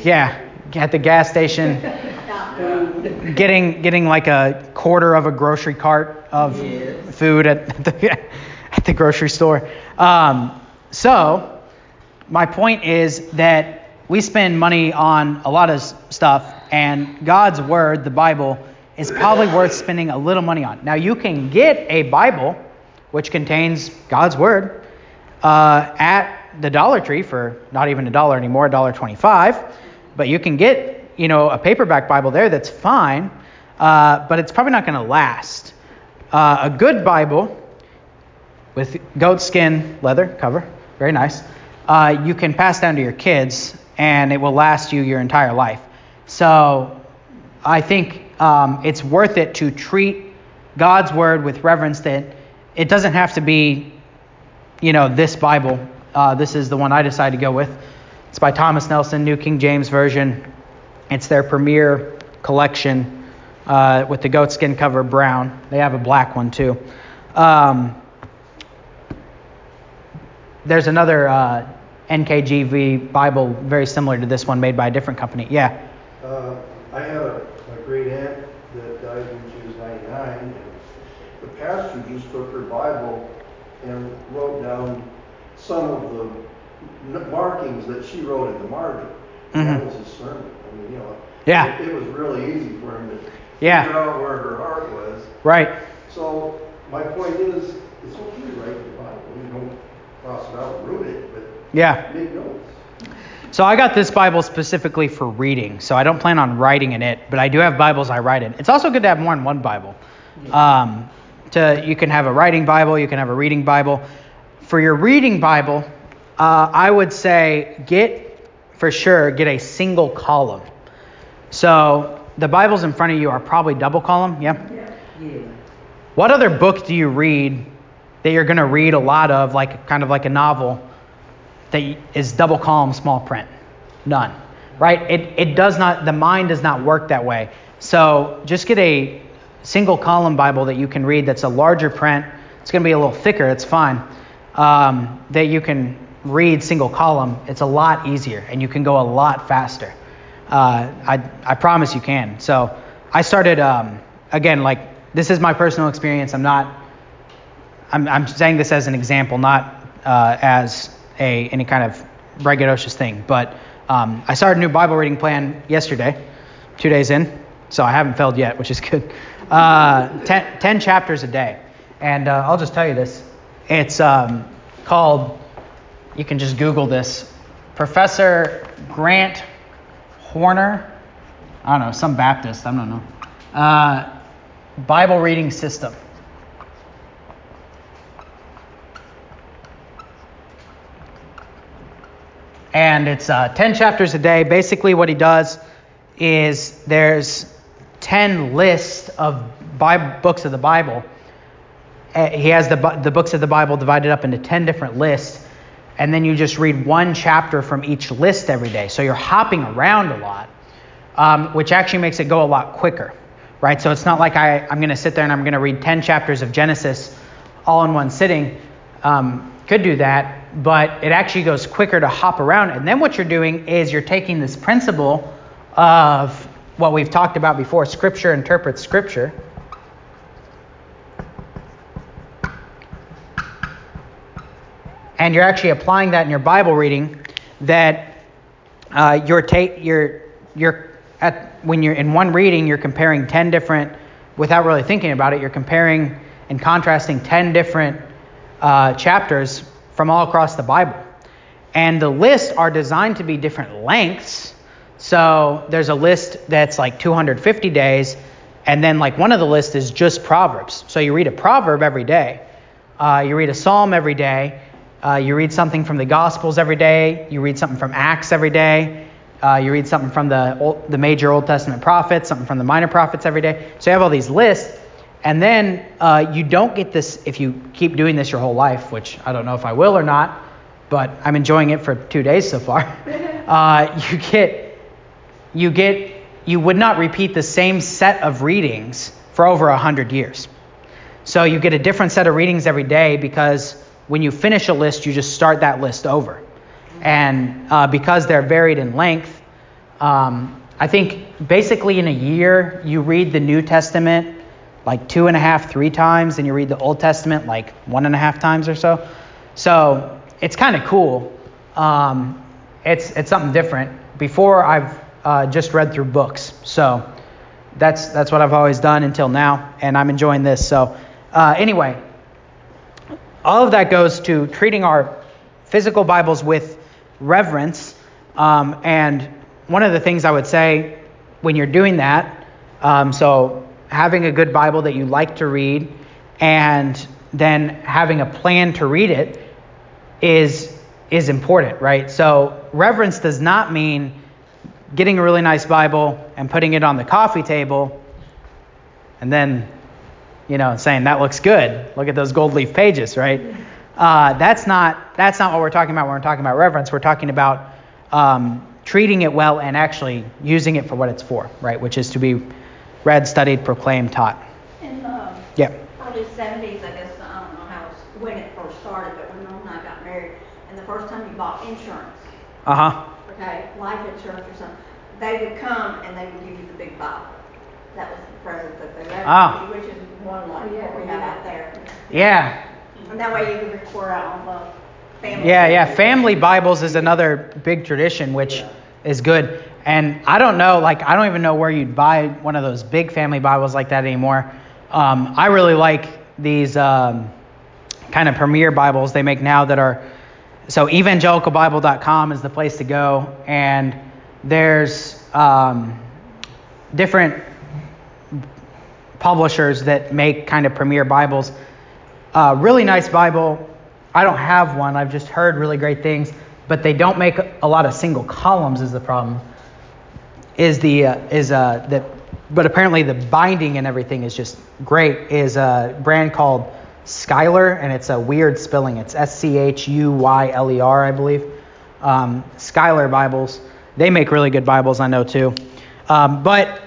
yeah at the gas station getting getting like a quarter of a grocery cart of yes. Food at the, at the grocery store. Um, so my point is that we spend money on a lot of stuff, and God's word, the Bible, is probably worth spending a little money on. Now you can get a Bible which contains God's word uh, at the Dollar Tree for not even a dollar anymore, a dollar twenty-five. But you can get you know, a paperback Bible there, that's fine, uh, but it's probably not going to last. Uh, a good Bible with goat skin leather cover, very nice, uh, you can pass down to your kids and it will last you your entire life. So I think um, it's worth it to treat God's word with reverence that it doesn't have to be, you know, this Bible. Uh, this is the one I decided to go with. It's by Thomas Nelson, New King James Version. It's their premier collection uh, with the goatskin cover brown. They have a black one too. Um, there's another uh, NKJV Bible very similar to this one made by a different company. Yeah. Uh, I had a, a, great aunt that died when she was 99. And the pastor just took her Bible and wrote down some of the markings that she wrote in the margin. Mm-hmm. That was his sermon. I mean, you know, yeah. It, it was really easy for him to yeah. figure out where her heart was. Right. So my point is, it's okay to write the Bible. You don't cross it out and ruin it, but yeah. make notes. So I got this Bible specifically for reading, so I don't plan on writing in it, but I do have Bibles I write in. It's also good to have more than one Bible. Um, to you can have a writing Bible, you can have a reading Bible. For your reading Bible, uh, I would say get for sure get a single column. So the Bibles in front of you are probably double column, yeah? Yeah. What other book do you read that you're going to read a lot of, like kind of like a novel, that is double column small print? None, right? It, it does not, the mind does not work that way. So just get a single column Bible that you can read that's a larger print. It's going to be a little thicker, it's fine. Um, that you can read single column, it's a lot easier and you can go a lot faster. Uh, I, I promise you can. So I started, um, again, like, this is my personal experience. I'm not, I'm, I'm saying this as an example, not uh, as a any kind of braggadocious thing. But um, I started a new Bible reading plan yesterday, two days in, so I haven't failed yet, which is good. Uh, ten, 10 chapters a day. And uh, I'll just tell you this. It's um, called you can just Google this. Professor Grant Horner, I don't know, some Baptist, I don't know. Uh, Bible reading system. And it's uh, 10 chapters a day. Basically, what he does is there's 10 lists of Bible, books of the Bible. Uh, he has the, the books of the Bible divided up into 10 different lists and then you just read one chapter from each list every day. So you're hopping around a lot, um, which actually makes it go a lot quicker, right? So it's not like I, I'm going to sit there and I'm going to read 10 chapters of Genesis all in one sitting. Um, could do that, but it actually goes quicker to hop around. And then what you're doing is you're taking this principle of what we've talked about before Scripture interprets Scripture and you're actually applying that in your Bible reading, that uh, you're, ta- you're, you're at, when you're in one reading, you're comparing 10 different, without really thinking about it, you're comparing and contrasting 10 different uh, chapters from all across the Bible. And the lists are designed to be different lengths. So there's a list that's like 250 days, And then, like, one of the lists is just Proverbs. So you read a proverb every day, uh, you read a psalm every day, uh, you read something from the Gospels every day, you read something from Acts every day, uh, you read something from the, Old, the major Old Testament prophets, something from the minor prophets every day. So you have all these lists. And then uh, you don't get this if you keep doing this your whole life, which I don't know if I will or not, but I'm enjoying it for two days so far. Uh, you get, you get, you would not repeat the same set of readings for over a hundred years. So you get a different set of readings every day because when you finish a list, you just start that list over. And uh, because they're varied in length, um, I think basically in a year you read the New Testament like two and a half, three times, and you read the Old Testament like one and a half times or so. So it's kind of cool. Um, it's it's something different. Before I've uh, just read through books, so that's that's what I've always done until now, and I'm enjoying this. So uh, anyway, all of that goes to treating our physical Bibles with reverence. Um, and one of the things I would say when you're doing that, um, so having a good Bible that you like to read, and then having a plan to read it is is important, right? So reverence does not mean getting a really nice Bible and putting it on the coffee table and then you know saying that looks good. Look at those gold leaf pages, right? Uh, that's not that's not what we're talking about when we're talking about reverence. We're talking about um, treating it well and actually using it for what it's for, right? Which is to be read, studied, proclaimed, taught. In the Yeah. early seventies, I guess, I don't know how, when it first started, but when Noel and I got married, and the first time you bought insurance, Uh huh. okay, life insurance or something, they would come and they would give you the big Bible. That was the present that they Ah. which is one like what we have out there. Yeah. And that way you could record out on the family. Yeah, yeah. Family Bibles is another big tradition, which is good. And I don't know, like, I don't even know where you'd buy one of those big family Bibles like that anymore. Um, I really like these um, kind of premier Bibles they make now that are. So, evangelicalbible.com is the place to go. And there's um, different publishers that make kind of premier Bibles. Uh, really nice Bible. I don't have one. I've just heard really great things, but they don't make a lot of single columns. Is the problem? Is the uh, is uh that? But apparently the binding and everything is just great. Is a brand called Schuyler, and it's a weird spelling. It's S C H U Y L E R, I believe. Um, Schuyler Bibles. They make really good Bibles, I know too. Um, but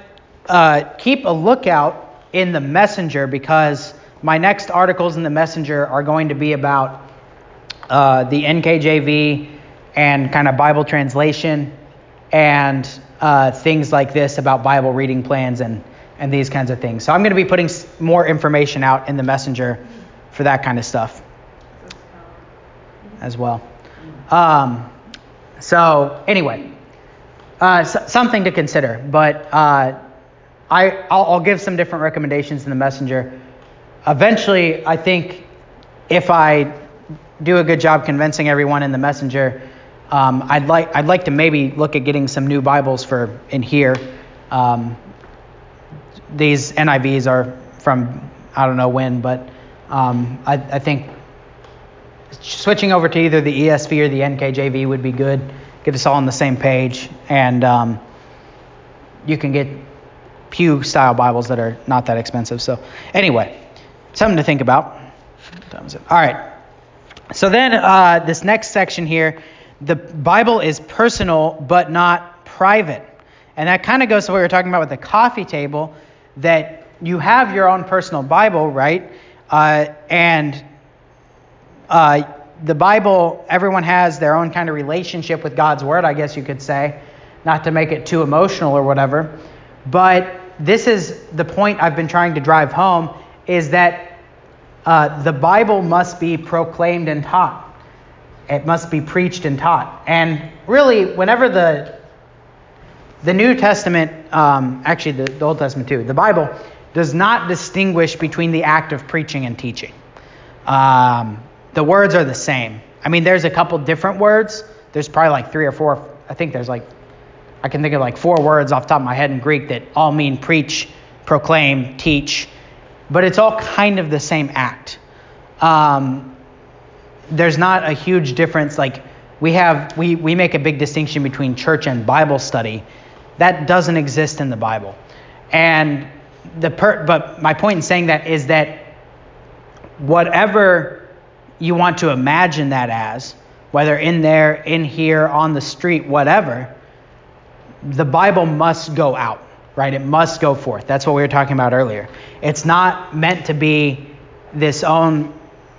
uh, keep a lookout in the messenger because my next articles in the messenger are going to be about uh, the NKJV and kind of Bible translation and uh, things like this about Bible reading plans and, and these kinds of things. So I'm going to be putting more information out in the messenger for that kind of stuff as well. Um, so anyway, uh, something to consider, but uh, I, I'll, I'll give some different recommendations in the messenger. Eventually, I think if I do a good job convincing everyone in the messenger, um, I'd like I'd like to maybe look at getting some new Bibles for in here. Um, these NIVs are from I don't know when, but um, I, I think switching over to either the ESV or the NKJV would be good. Get us all on the same page, and um, you can get pew style Bibles that are not that expensive. So anyway, something to think about. All right. So then uh, this next section here, the Bible is personal but not private, and that kind of goes to what we were talking about with the coffee table, that you have your own personal Bible, right? Uh, and uh, the Bible, everyone has their own kind of relationship with God's Word, I guess you could say, not to make it too emotional or whatever. But this is the point I've been trying to drive home is that uh, the Bible must be proclaimed and taught. It must be preached and taught. And really, whenever the the New Testament, um, actually the, the Old Testament too, the Bible does not distinguish between the act of preaching and teaching. Um, the words are the same. I mean, there's a couple different words. There's probably like three or four. I think there's like, I can think of like four words off the top of my head in Greek that all mean preach proclaim, teach, but it's all kind of the same act. Um, there's not a huge difference. Like we have, we, we make a big distinction between church and Bible study. That doesn't exist in the Bible. And the per, but my point in saying that is that whatever you want to imagine that as, whether in there, in here, on the street, whatever, the Bible must go out, right? It must go forth. That's what we were talking about earlier. It's not meant to be this own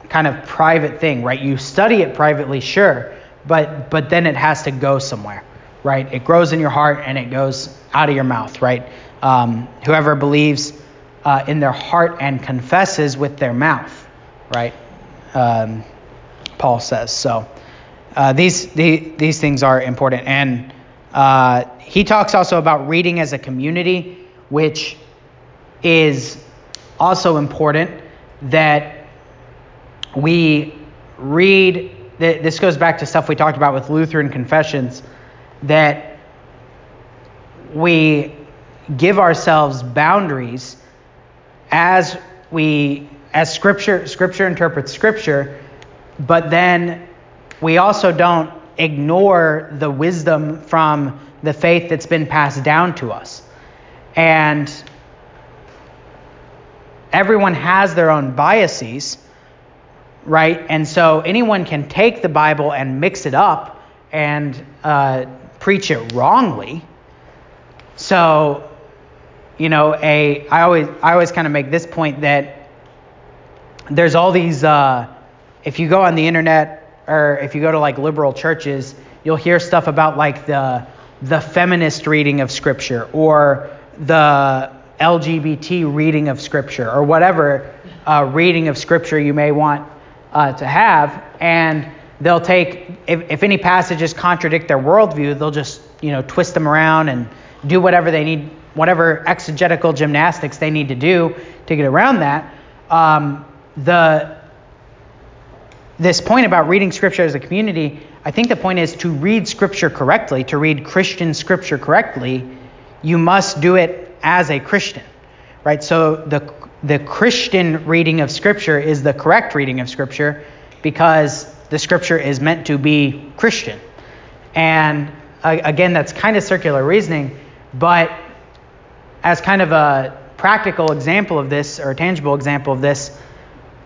kind of private thing, right? You study it privately, sure, but but then it has to go somewhere, right? It grows in your heart and it goes out of your mouth, right? Um, whoever believes uh, in their heart and confesses with their mouth, right? Um, Paul says so. Uh, these, the, these things are important, and uh, he talks also about reading as a community, which is also important that we read. This goes back to stuff we talked about with Lutheran confessions that we give ourselves boundaries as we as scripture scripture interprets scripture but then we also don't ignore the wisdom from the faith that's been passed down to us. And everyone has their own biases right? And so anyone can take the bible and mix it up and uh, preach it wrongly. So you know, a I always I always kind of make this point that there's all these uh, if you go on the internet or if you go to like liberal churches, you'll hear stuff about like the the feminist reading of scripture or the LGBT reading of scripture or whatever uh, reading of scripture you may want uh, to have, and they'll take if, if any passages contradict their worldview, they'll just you know twist them around and do whatever they need whatever exegetical gymnastics they need to do to get around that. Um, the this point about reading scripture as a community, I think the point is to read scripture correctly, to read Christian scripture correctly, you must do it as a Christian, right? So the the Christian reading of scripture is the correct reading of scripture because the scripture is meant to be Christian. And uh, again, that's kind of circular reasoning, but as kind of a practical example of this, or a tangible example of this,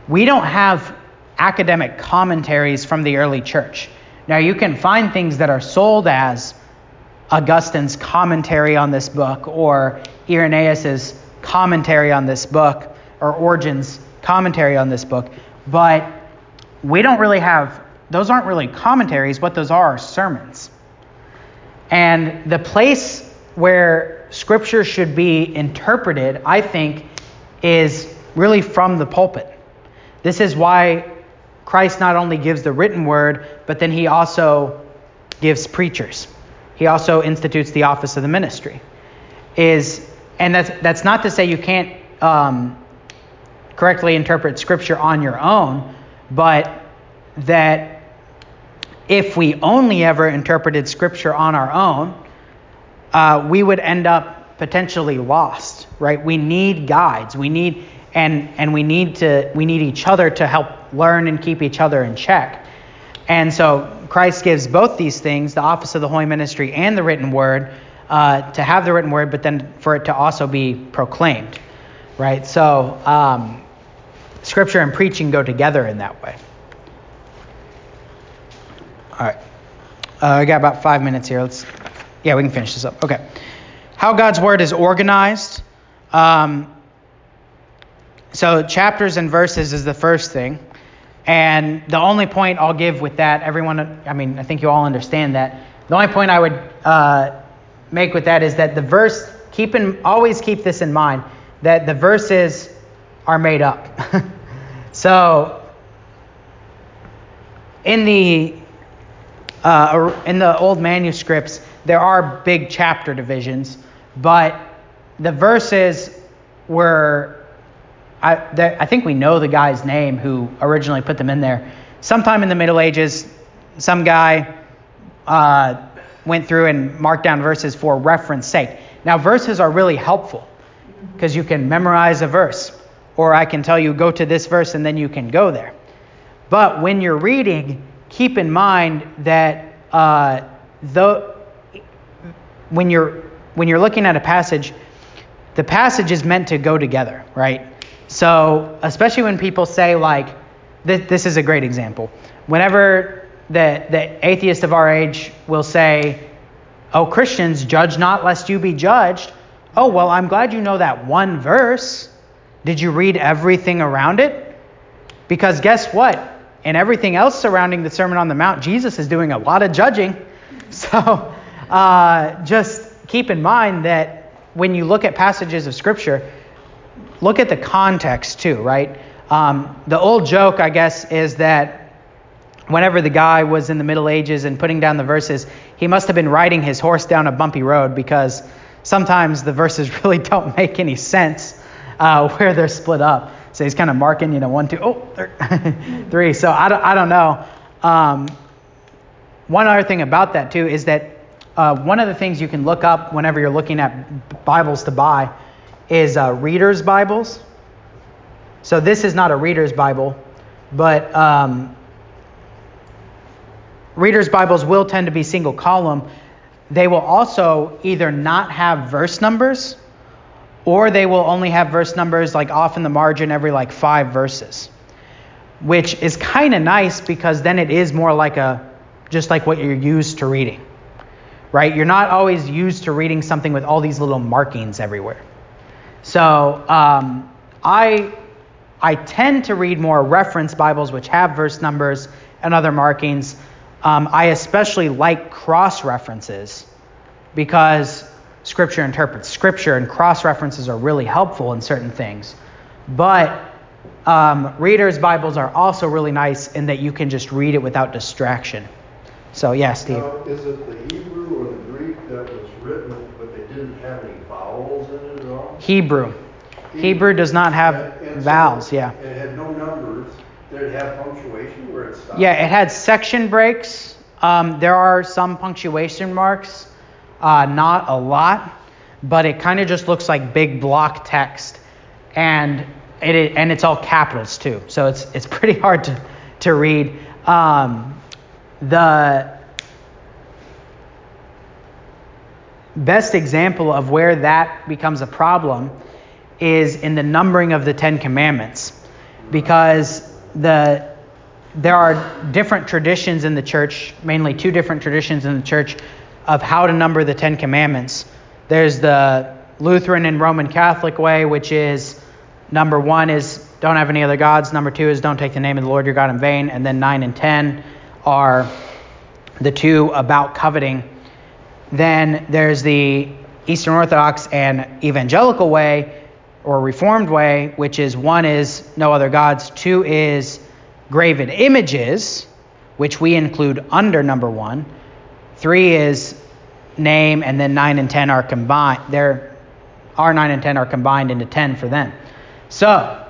we don't have academic commentaries from the early church. Now, you can find things that are sold as Augustine's commentary on this book, or Irenaeus's commentary on this book, or Origen's commentary on this book, but we don't really have, those aren't really commentaries. What those are are sermons. And the place where Scripture should be interpreted, I think, is really from the pulpit. This is why Christ not only gives the written word, but then he also gives preachers. He also institutes the office of the ministry. Is and that's that's not to say you can't um, correctly interpret Scripture on your own, but that if we only ever interpreted Scripture on our own, uh, we would end up potentially lost, right? We need guides. We need and and we need to we need each other to help learn and keep each other in check. And so Christ gives both these things, the office of the holy ministry and the written word, uh, to have the written word, but then for it to also be proclaimed, right? So um, scripture and preaching go together in that way. All right, uh, I got about five minutes here. Let's yeah, we can finish this up. Okay. How God's Word is organized. Um, so, chapters and verses is the first thing. And the only point I'll give with that, everyone, I mean, I think you all understand that. The only point I would uh, make with that is that the verse, keep in, always keep this in mind, that the verses are made up. so, in the uh, in the old manuscripts, there are big chapter divisions, but the verses were, I, I think we know the guy's name who originally put them in there. Sometime in the Middle Ages, some guy uh, went through and marked down verses for reference sake. Now, verses are really helpful. because you can memorize a verse, or I can tell you go to this verse and then you can go there. But when you're reading, keep in mind that uh, the, when you're when you're looking at a passage, the passage is meant to go together, right? So especially when people say like, this, this is a great example. Whenever the the atheist of our age will say, "Oh Christians, judge not lest you be judged," Oh, well, I'm glad you know that one verse. Did you read everything around it? Because guess what? And everything else surrounding the Sermon on the Mount, Jesus is doing a lot of judging. So uh, just keep in mind that when you look at passages of Scripture, look at the context too, right? Um, the old joke, I guess, is that whenever the guy was in the Middle Ages and putting down the verses, he must have been riding his horse down a bumpy road because sometimes the verses really don't make any sense uh, where they're split up. So he's kind of marking, you know, one, two, oh, three. So I don't, I don't know. Um, one other thing about that too is that uh, one of the things you can look up whenever you're looking at Bibles to buy is uh, readers' Bibles. So this is not a reader's Bible, but um, readers' Bibles will tend to be single column they will also either not have verse numbers or they will only have verse numbers like off in the margin every like five verses, which is kind of nice because then it is more like a just like what you're used to reading, right? You're not always used to reading something with all these little markings everywhere. So um, I I tend to read more reference Bibles which have verse numbers and other markings um, I especially like cross references because Scripture interprets Scripture, and cross references are really helpful in certain things. But um, readers' Bibles are also really nice in that you can just read it without distraction. So, yeah, Steve. Now, is it the Hebrew or the Greek that was written, they didn't have any vowels in it at all? Hebrew. Hebrew, Hebrew does not have and, and vowels, so yeah. It had no numbers. Did it have punctuation where it stopped? Yeah, it had section breaks. Um, there are some punctuation marks, uh, not a lot, but it kind of just looks like big block text, and it and it's all capitals too, so it's it's pretty hard to to read. Um, the best example of where that becomes a problem is in the numbering of the Ten Commandments, because the there are different traditions in the church, mainly two different traditions in the church of how to number the Ten Commandments. There's the Lutheran and Roman Catholic way, which is number one is don't have any other gods. Number two is don't take the name of the Lord your God in vain. And then nine and ten are the two about coveting. Then there's the Eastern Orthodox and Evangelical way, or Reformed way, which is one is no other gods, two is graven images, which we include under number one. Three is name, and then nine and ten are combined. There, our nine and ten are combined into ten for them. So,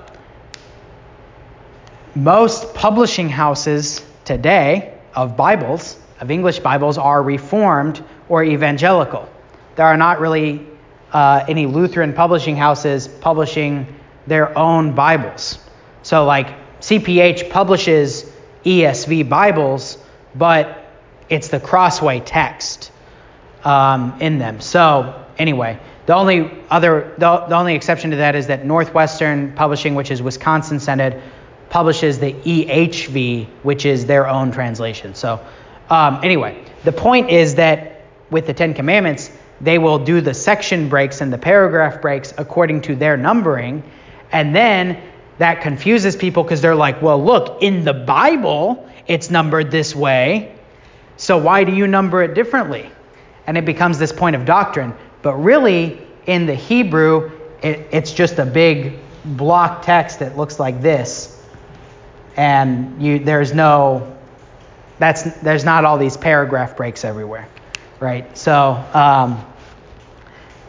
most publishing houses today of Bibles, of English Bibles, are Reformed or Evangelical. There are not really uh, any Lutheran publishing houses publishing their own Bibles. So, like CPH publishes ESV Bibles, but it's the Crossway text um, in them. So, anyway, the only other the, the only exception to that is that Northwestern Publishing, which is Wisconsin centered, publishes the EHV, which is their own translation. So, um, anyway, the point is that with the Ten Commandments, they will do the section breaks and the paragraph breaks according to their numbering. And then that confuses people because they're like, well, look, in the Bible, it's numbered this way. So why do you number it differently? And it becomes this point of doctrine. But really, in the Hebrew, it, it's just a big block text that looks like this. And you, there's no, that's, there's not all these paragraph breaks everywhere, right? So, um,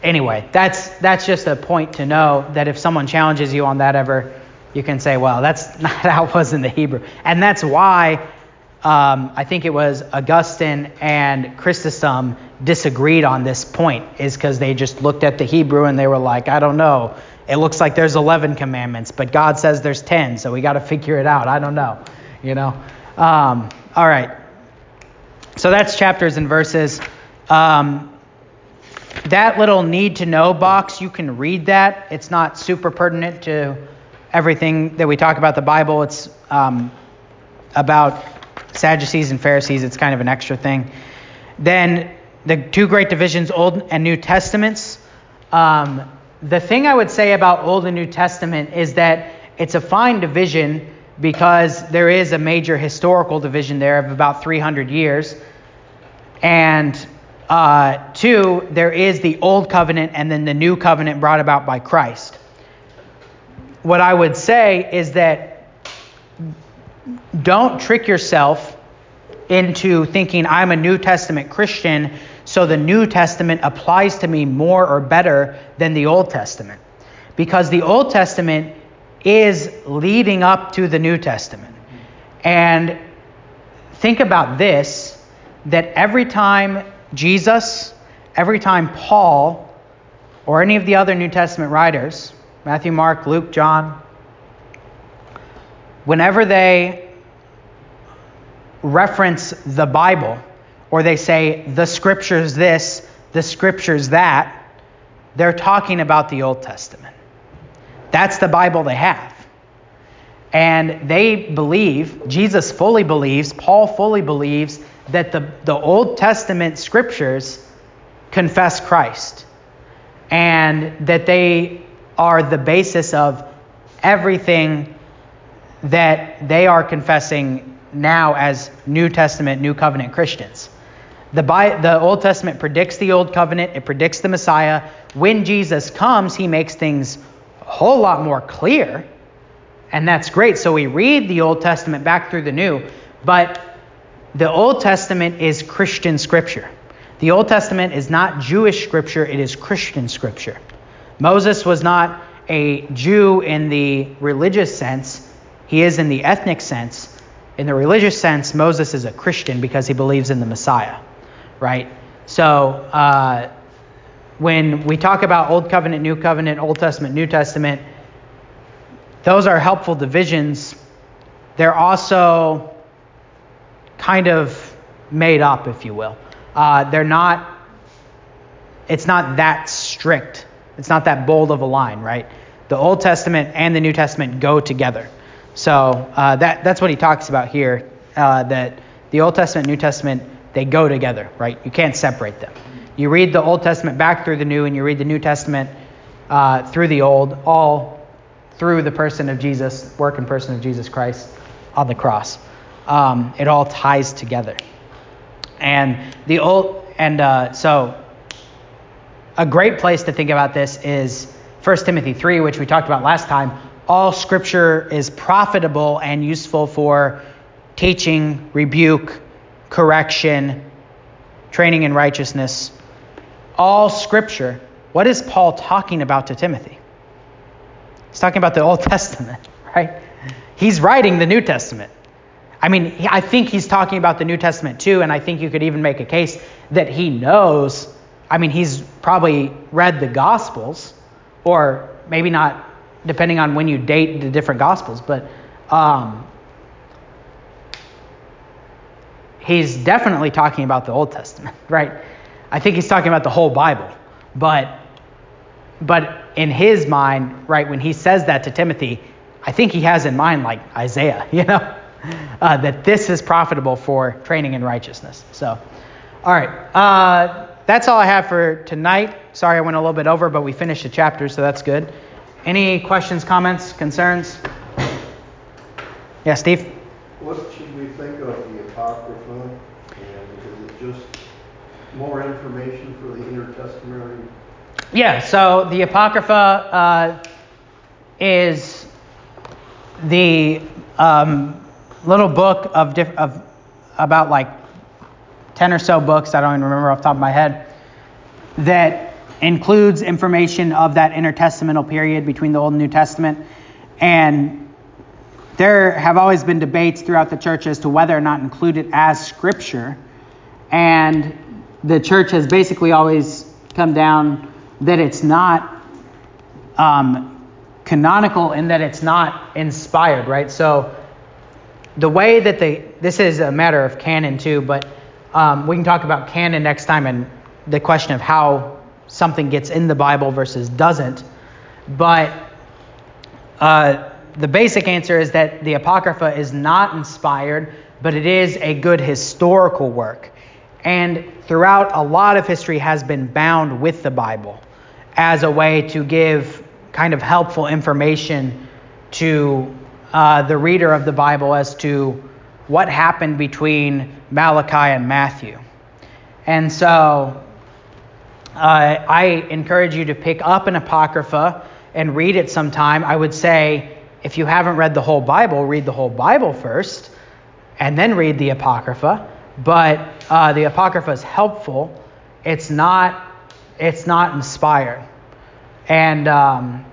anyway, that's that's just a point to know that if someone challenges you on that ever, you can say, well, that's not how it was in the Hebrew. And that's why um, I think it was Augustine and Chrysostom disagreed on this point is because they just looked at the Hebrew and they were like, I don't know. It looks like there's 11 commandments, but God says there's 10, so we got to figure it out. I don't know. You know? Um, all right. So that's chapters and verses. Um, that little need to know box, you can read that. It's not super pertinent to everything that we talk about the Bible. It's um, about Sadducees and Pharisees. It's kind of an extra thing. Then the two great divisions, Old and New Testaments. Um, the thing I would say about Old and New Testament is that it's a fine division because there is a major historical division there of about 300 years. And uh, two, there is the Old Covenant and then the New Covenant brought about by Christ. What I would say is that don't trick yourself into thinking I'm a New Testament Christian, so the New Testament applies to me more or better than the Old Testament. Because the Old Testament is leading up to the New Testament. And think about this that every time Jesus, every time Paul, or any of the other New Testament writers, Matthew, Mark, Luke, John, whenever they reference the Bible, or they say the scripture's this, the scripture's that, they're talking about the Old Testament. That's the Bible they have. And they believe, Jesus fully believes, Paul fully believes, that the, the Old Testament scriptures confess Christ and that they are the basis of everything that they are confessing now as New Testament, New Covenant Christians. The, the Old Testament predicts the Old Covenant, it predicts the Messiah. When Jesus comes, he makes things a whole lot more clear, and that's great. So we read the Old Testament back through the New, but the Old Testament is Christian scripture. The Old Testament is not Jewish scripture, it is Christian scripture. Moses was not a Jew in the religious sense, he is in the ethnic sense. In the religious sense, Moses is a Christian because he believes in the Messiah, right? So uh, when we talk about Old Covenant, New Covenant, Old Testament, New Testament, those are helpful divisions. They're also kind of made up, if you will. Uh, they're not, it's not that strict. It's not that bold of a line, right? The Old Testament and the New Testament go together. So uh, that, that's what he talks about here, uh, that the Old Testament New Testament, they go together, right? You can't separate them. You read the Old Testament back through the New, and you read the New Testament uh, through the Old, all through the person of Jesus, work and person of Jesus Christ on the cross um, it all ties together. And the old, and uh, so a great place to think about this is 1 Timothy 3, which we talked about last time. All scripture is profitable and useful for teaching, rebuke, correction, training in righteousness. All scripture. What is Paul talking about to Timothy? He's talking about the Old Testament, right? He's writing the New Testament. I mean, I think he's talking about the New Testament too, and I think you could even make a case that he knows. I mean, he's probably read the Gospels, or maybe not, depending on when you date the different Gospels, but um, he's definitely talking about the Old Testament, right? I think he's talking about the whole Bible, but but in his mind, right, when he says that to Timothy, I think he has in mind like Isaiah, you know uh, that this is profitable for training in righteousness. So, all right. Uh, that's all I have for tonight. Sorry I went a little bit over, but we finished the chapter, so that's good. Any questions, comments, concerns? Yeah, Steve? What should we think of the Apocrypha? And is it just more information for the intertestamental? Yeah, so the Apocrypha uh, is the um, little book of, diff- of about like 10 or so books, I don't even remember off the top of my head, that includes information of that intertestamental period between the Old and New Testament. And there have always been debates throughout the church as to whether or not include it as scripture. And the church has basically always come down that it's not um, canonical in that it's not inspired, right? So the way that they this is a matter of canon too, but um, we can talk about canon next time and the question of how something gets in the Bible versus doesn't. But uh, the basic answer is that the Apocrypha is not inspired, but it is a good historical work. And throughout a lot of history has been bound with the Bible as a way to give kind of helpful information to uh, the reader of the Bible as to what happened between Malachi and Matthew. And so uh, I encourage you to pick up an Apocrypha and read it sometime. I would say if you haven't read the whole Bible, read the whole Bible first and then read the Apocrypha. But uh, the Apocrypha is helpful. It's not. It's not inspired. And um,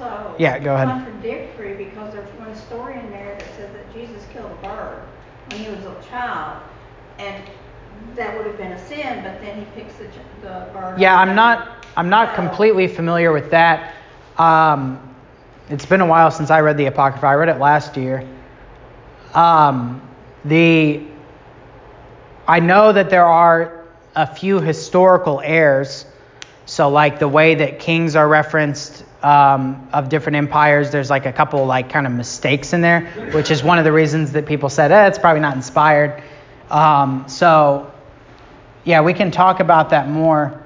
also Yeah, go ahead. contradictory because there's one story in there that says that Jesus killed a bird when he was a child, and that would have been a sin, but then he picks the, the bird. yeah, I'm not. I'm not completely familiar with that. Um, it's been a while since I read the Apocrypha. I read it last year. Um, the I know that there are a few historical errors. So, like the way that kings are referenced um, of different empires, there's like a couple like kind of mistakes in there, which is one of the reasons that people said, eh, it's probably not inspired. Um, so, yeah, we can talk about that more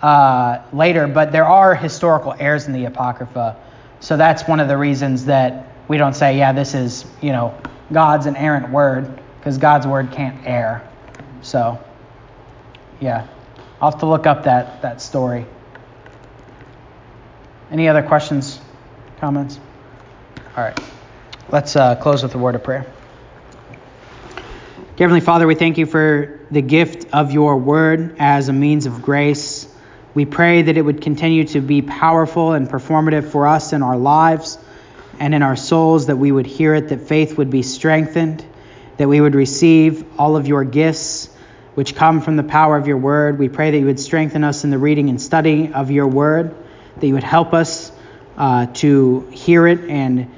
uh, later, but there are historical errors in the Apocrypha. So that's one of the reasons that we don't say, yeah, this is, you know, God's inerrant word, because God's word can't err. So, yeah, I'll have to look up that, that story. Any other questions, comments? All right, let's uh, close with a word of prayer. Heavenly Father, we thank you for the gift of your word as a means of grace. We pray that it would continue to be powerful and performative for us in our lives and in our souls, that we would hear it, that faith would be strengthened, that we would receive all of your gifts which come from the power of your word. We pray that you would strengthen us in the reading and studying of your word, that you would help us uh, to hear it and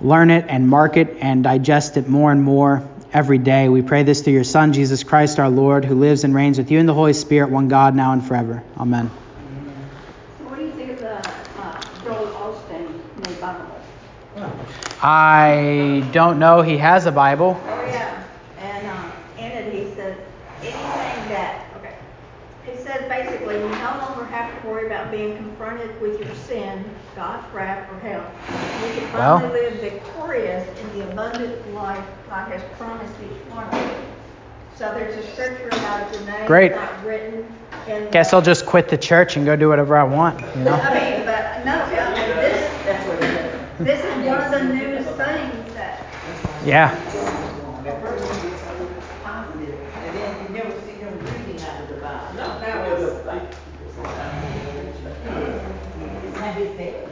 learn it and mark it and digest it more and more every day. We pray this through your Son, Jesus Christ our Lord, who lives and reigns with you in the Holy Spirit, one God, now and forever. Amen. So what do you think of the Joel Osteen Bible? I don't know he has a Bible. Oh, yeah, and uh, in it he says, anything that, okay, he says basically, you no longer have to worry about being confronted with your sin, God's wrath, or hell. You can Well. finally live victorious in the abundant life God has promised each one of you. So there's a scripture about your name Great. not written in Guess I'll just quit the church and go do whatever I want, you know? I mean, but no, I mean, this, this is one of the newest things that Yeah. positive,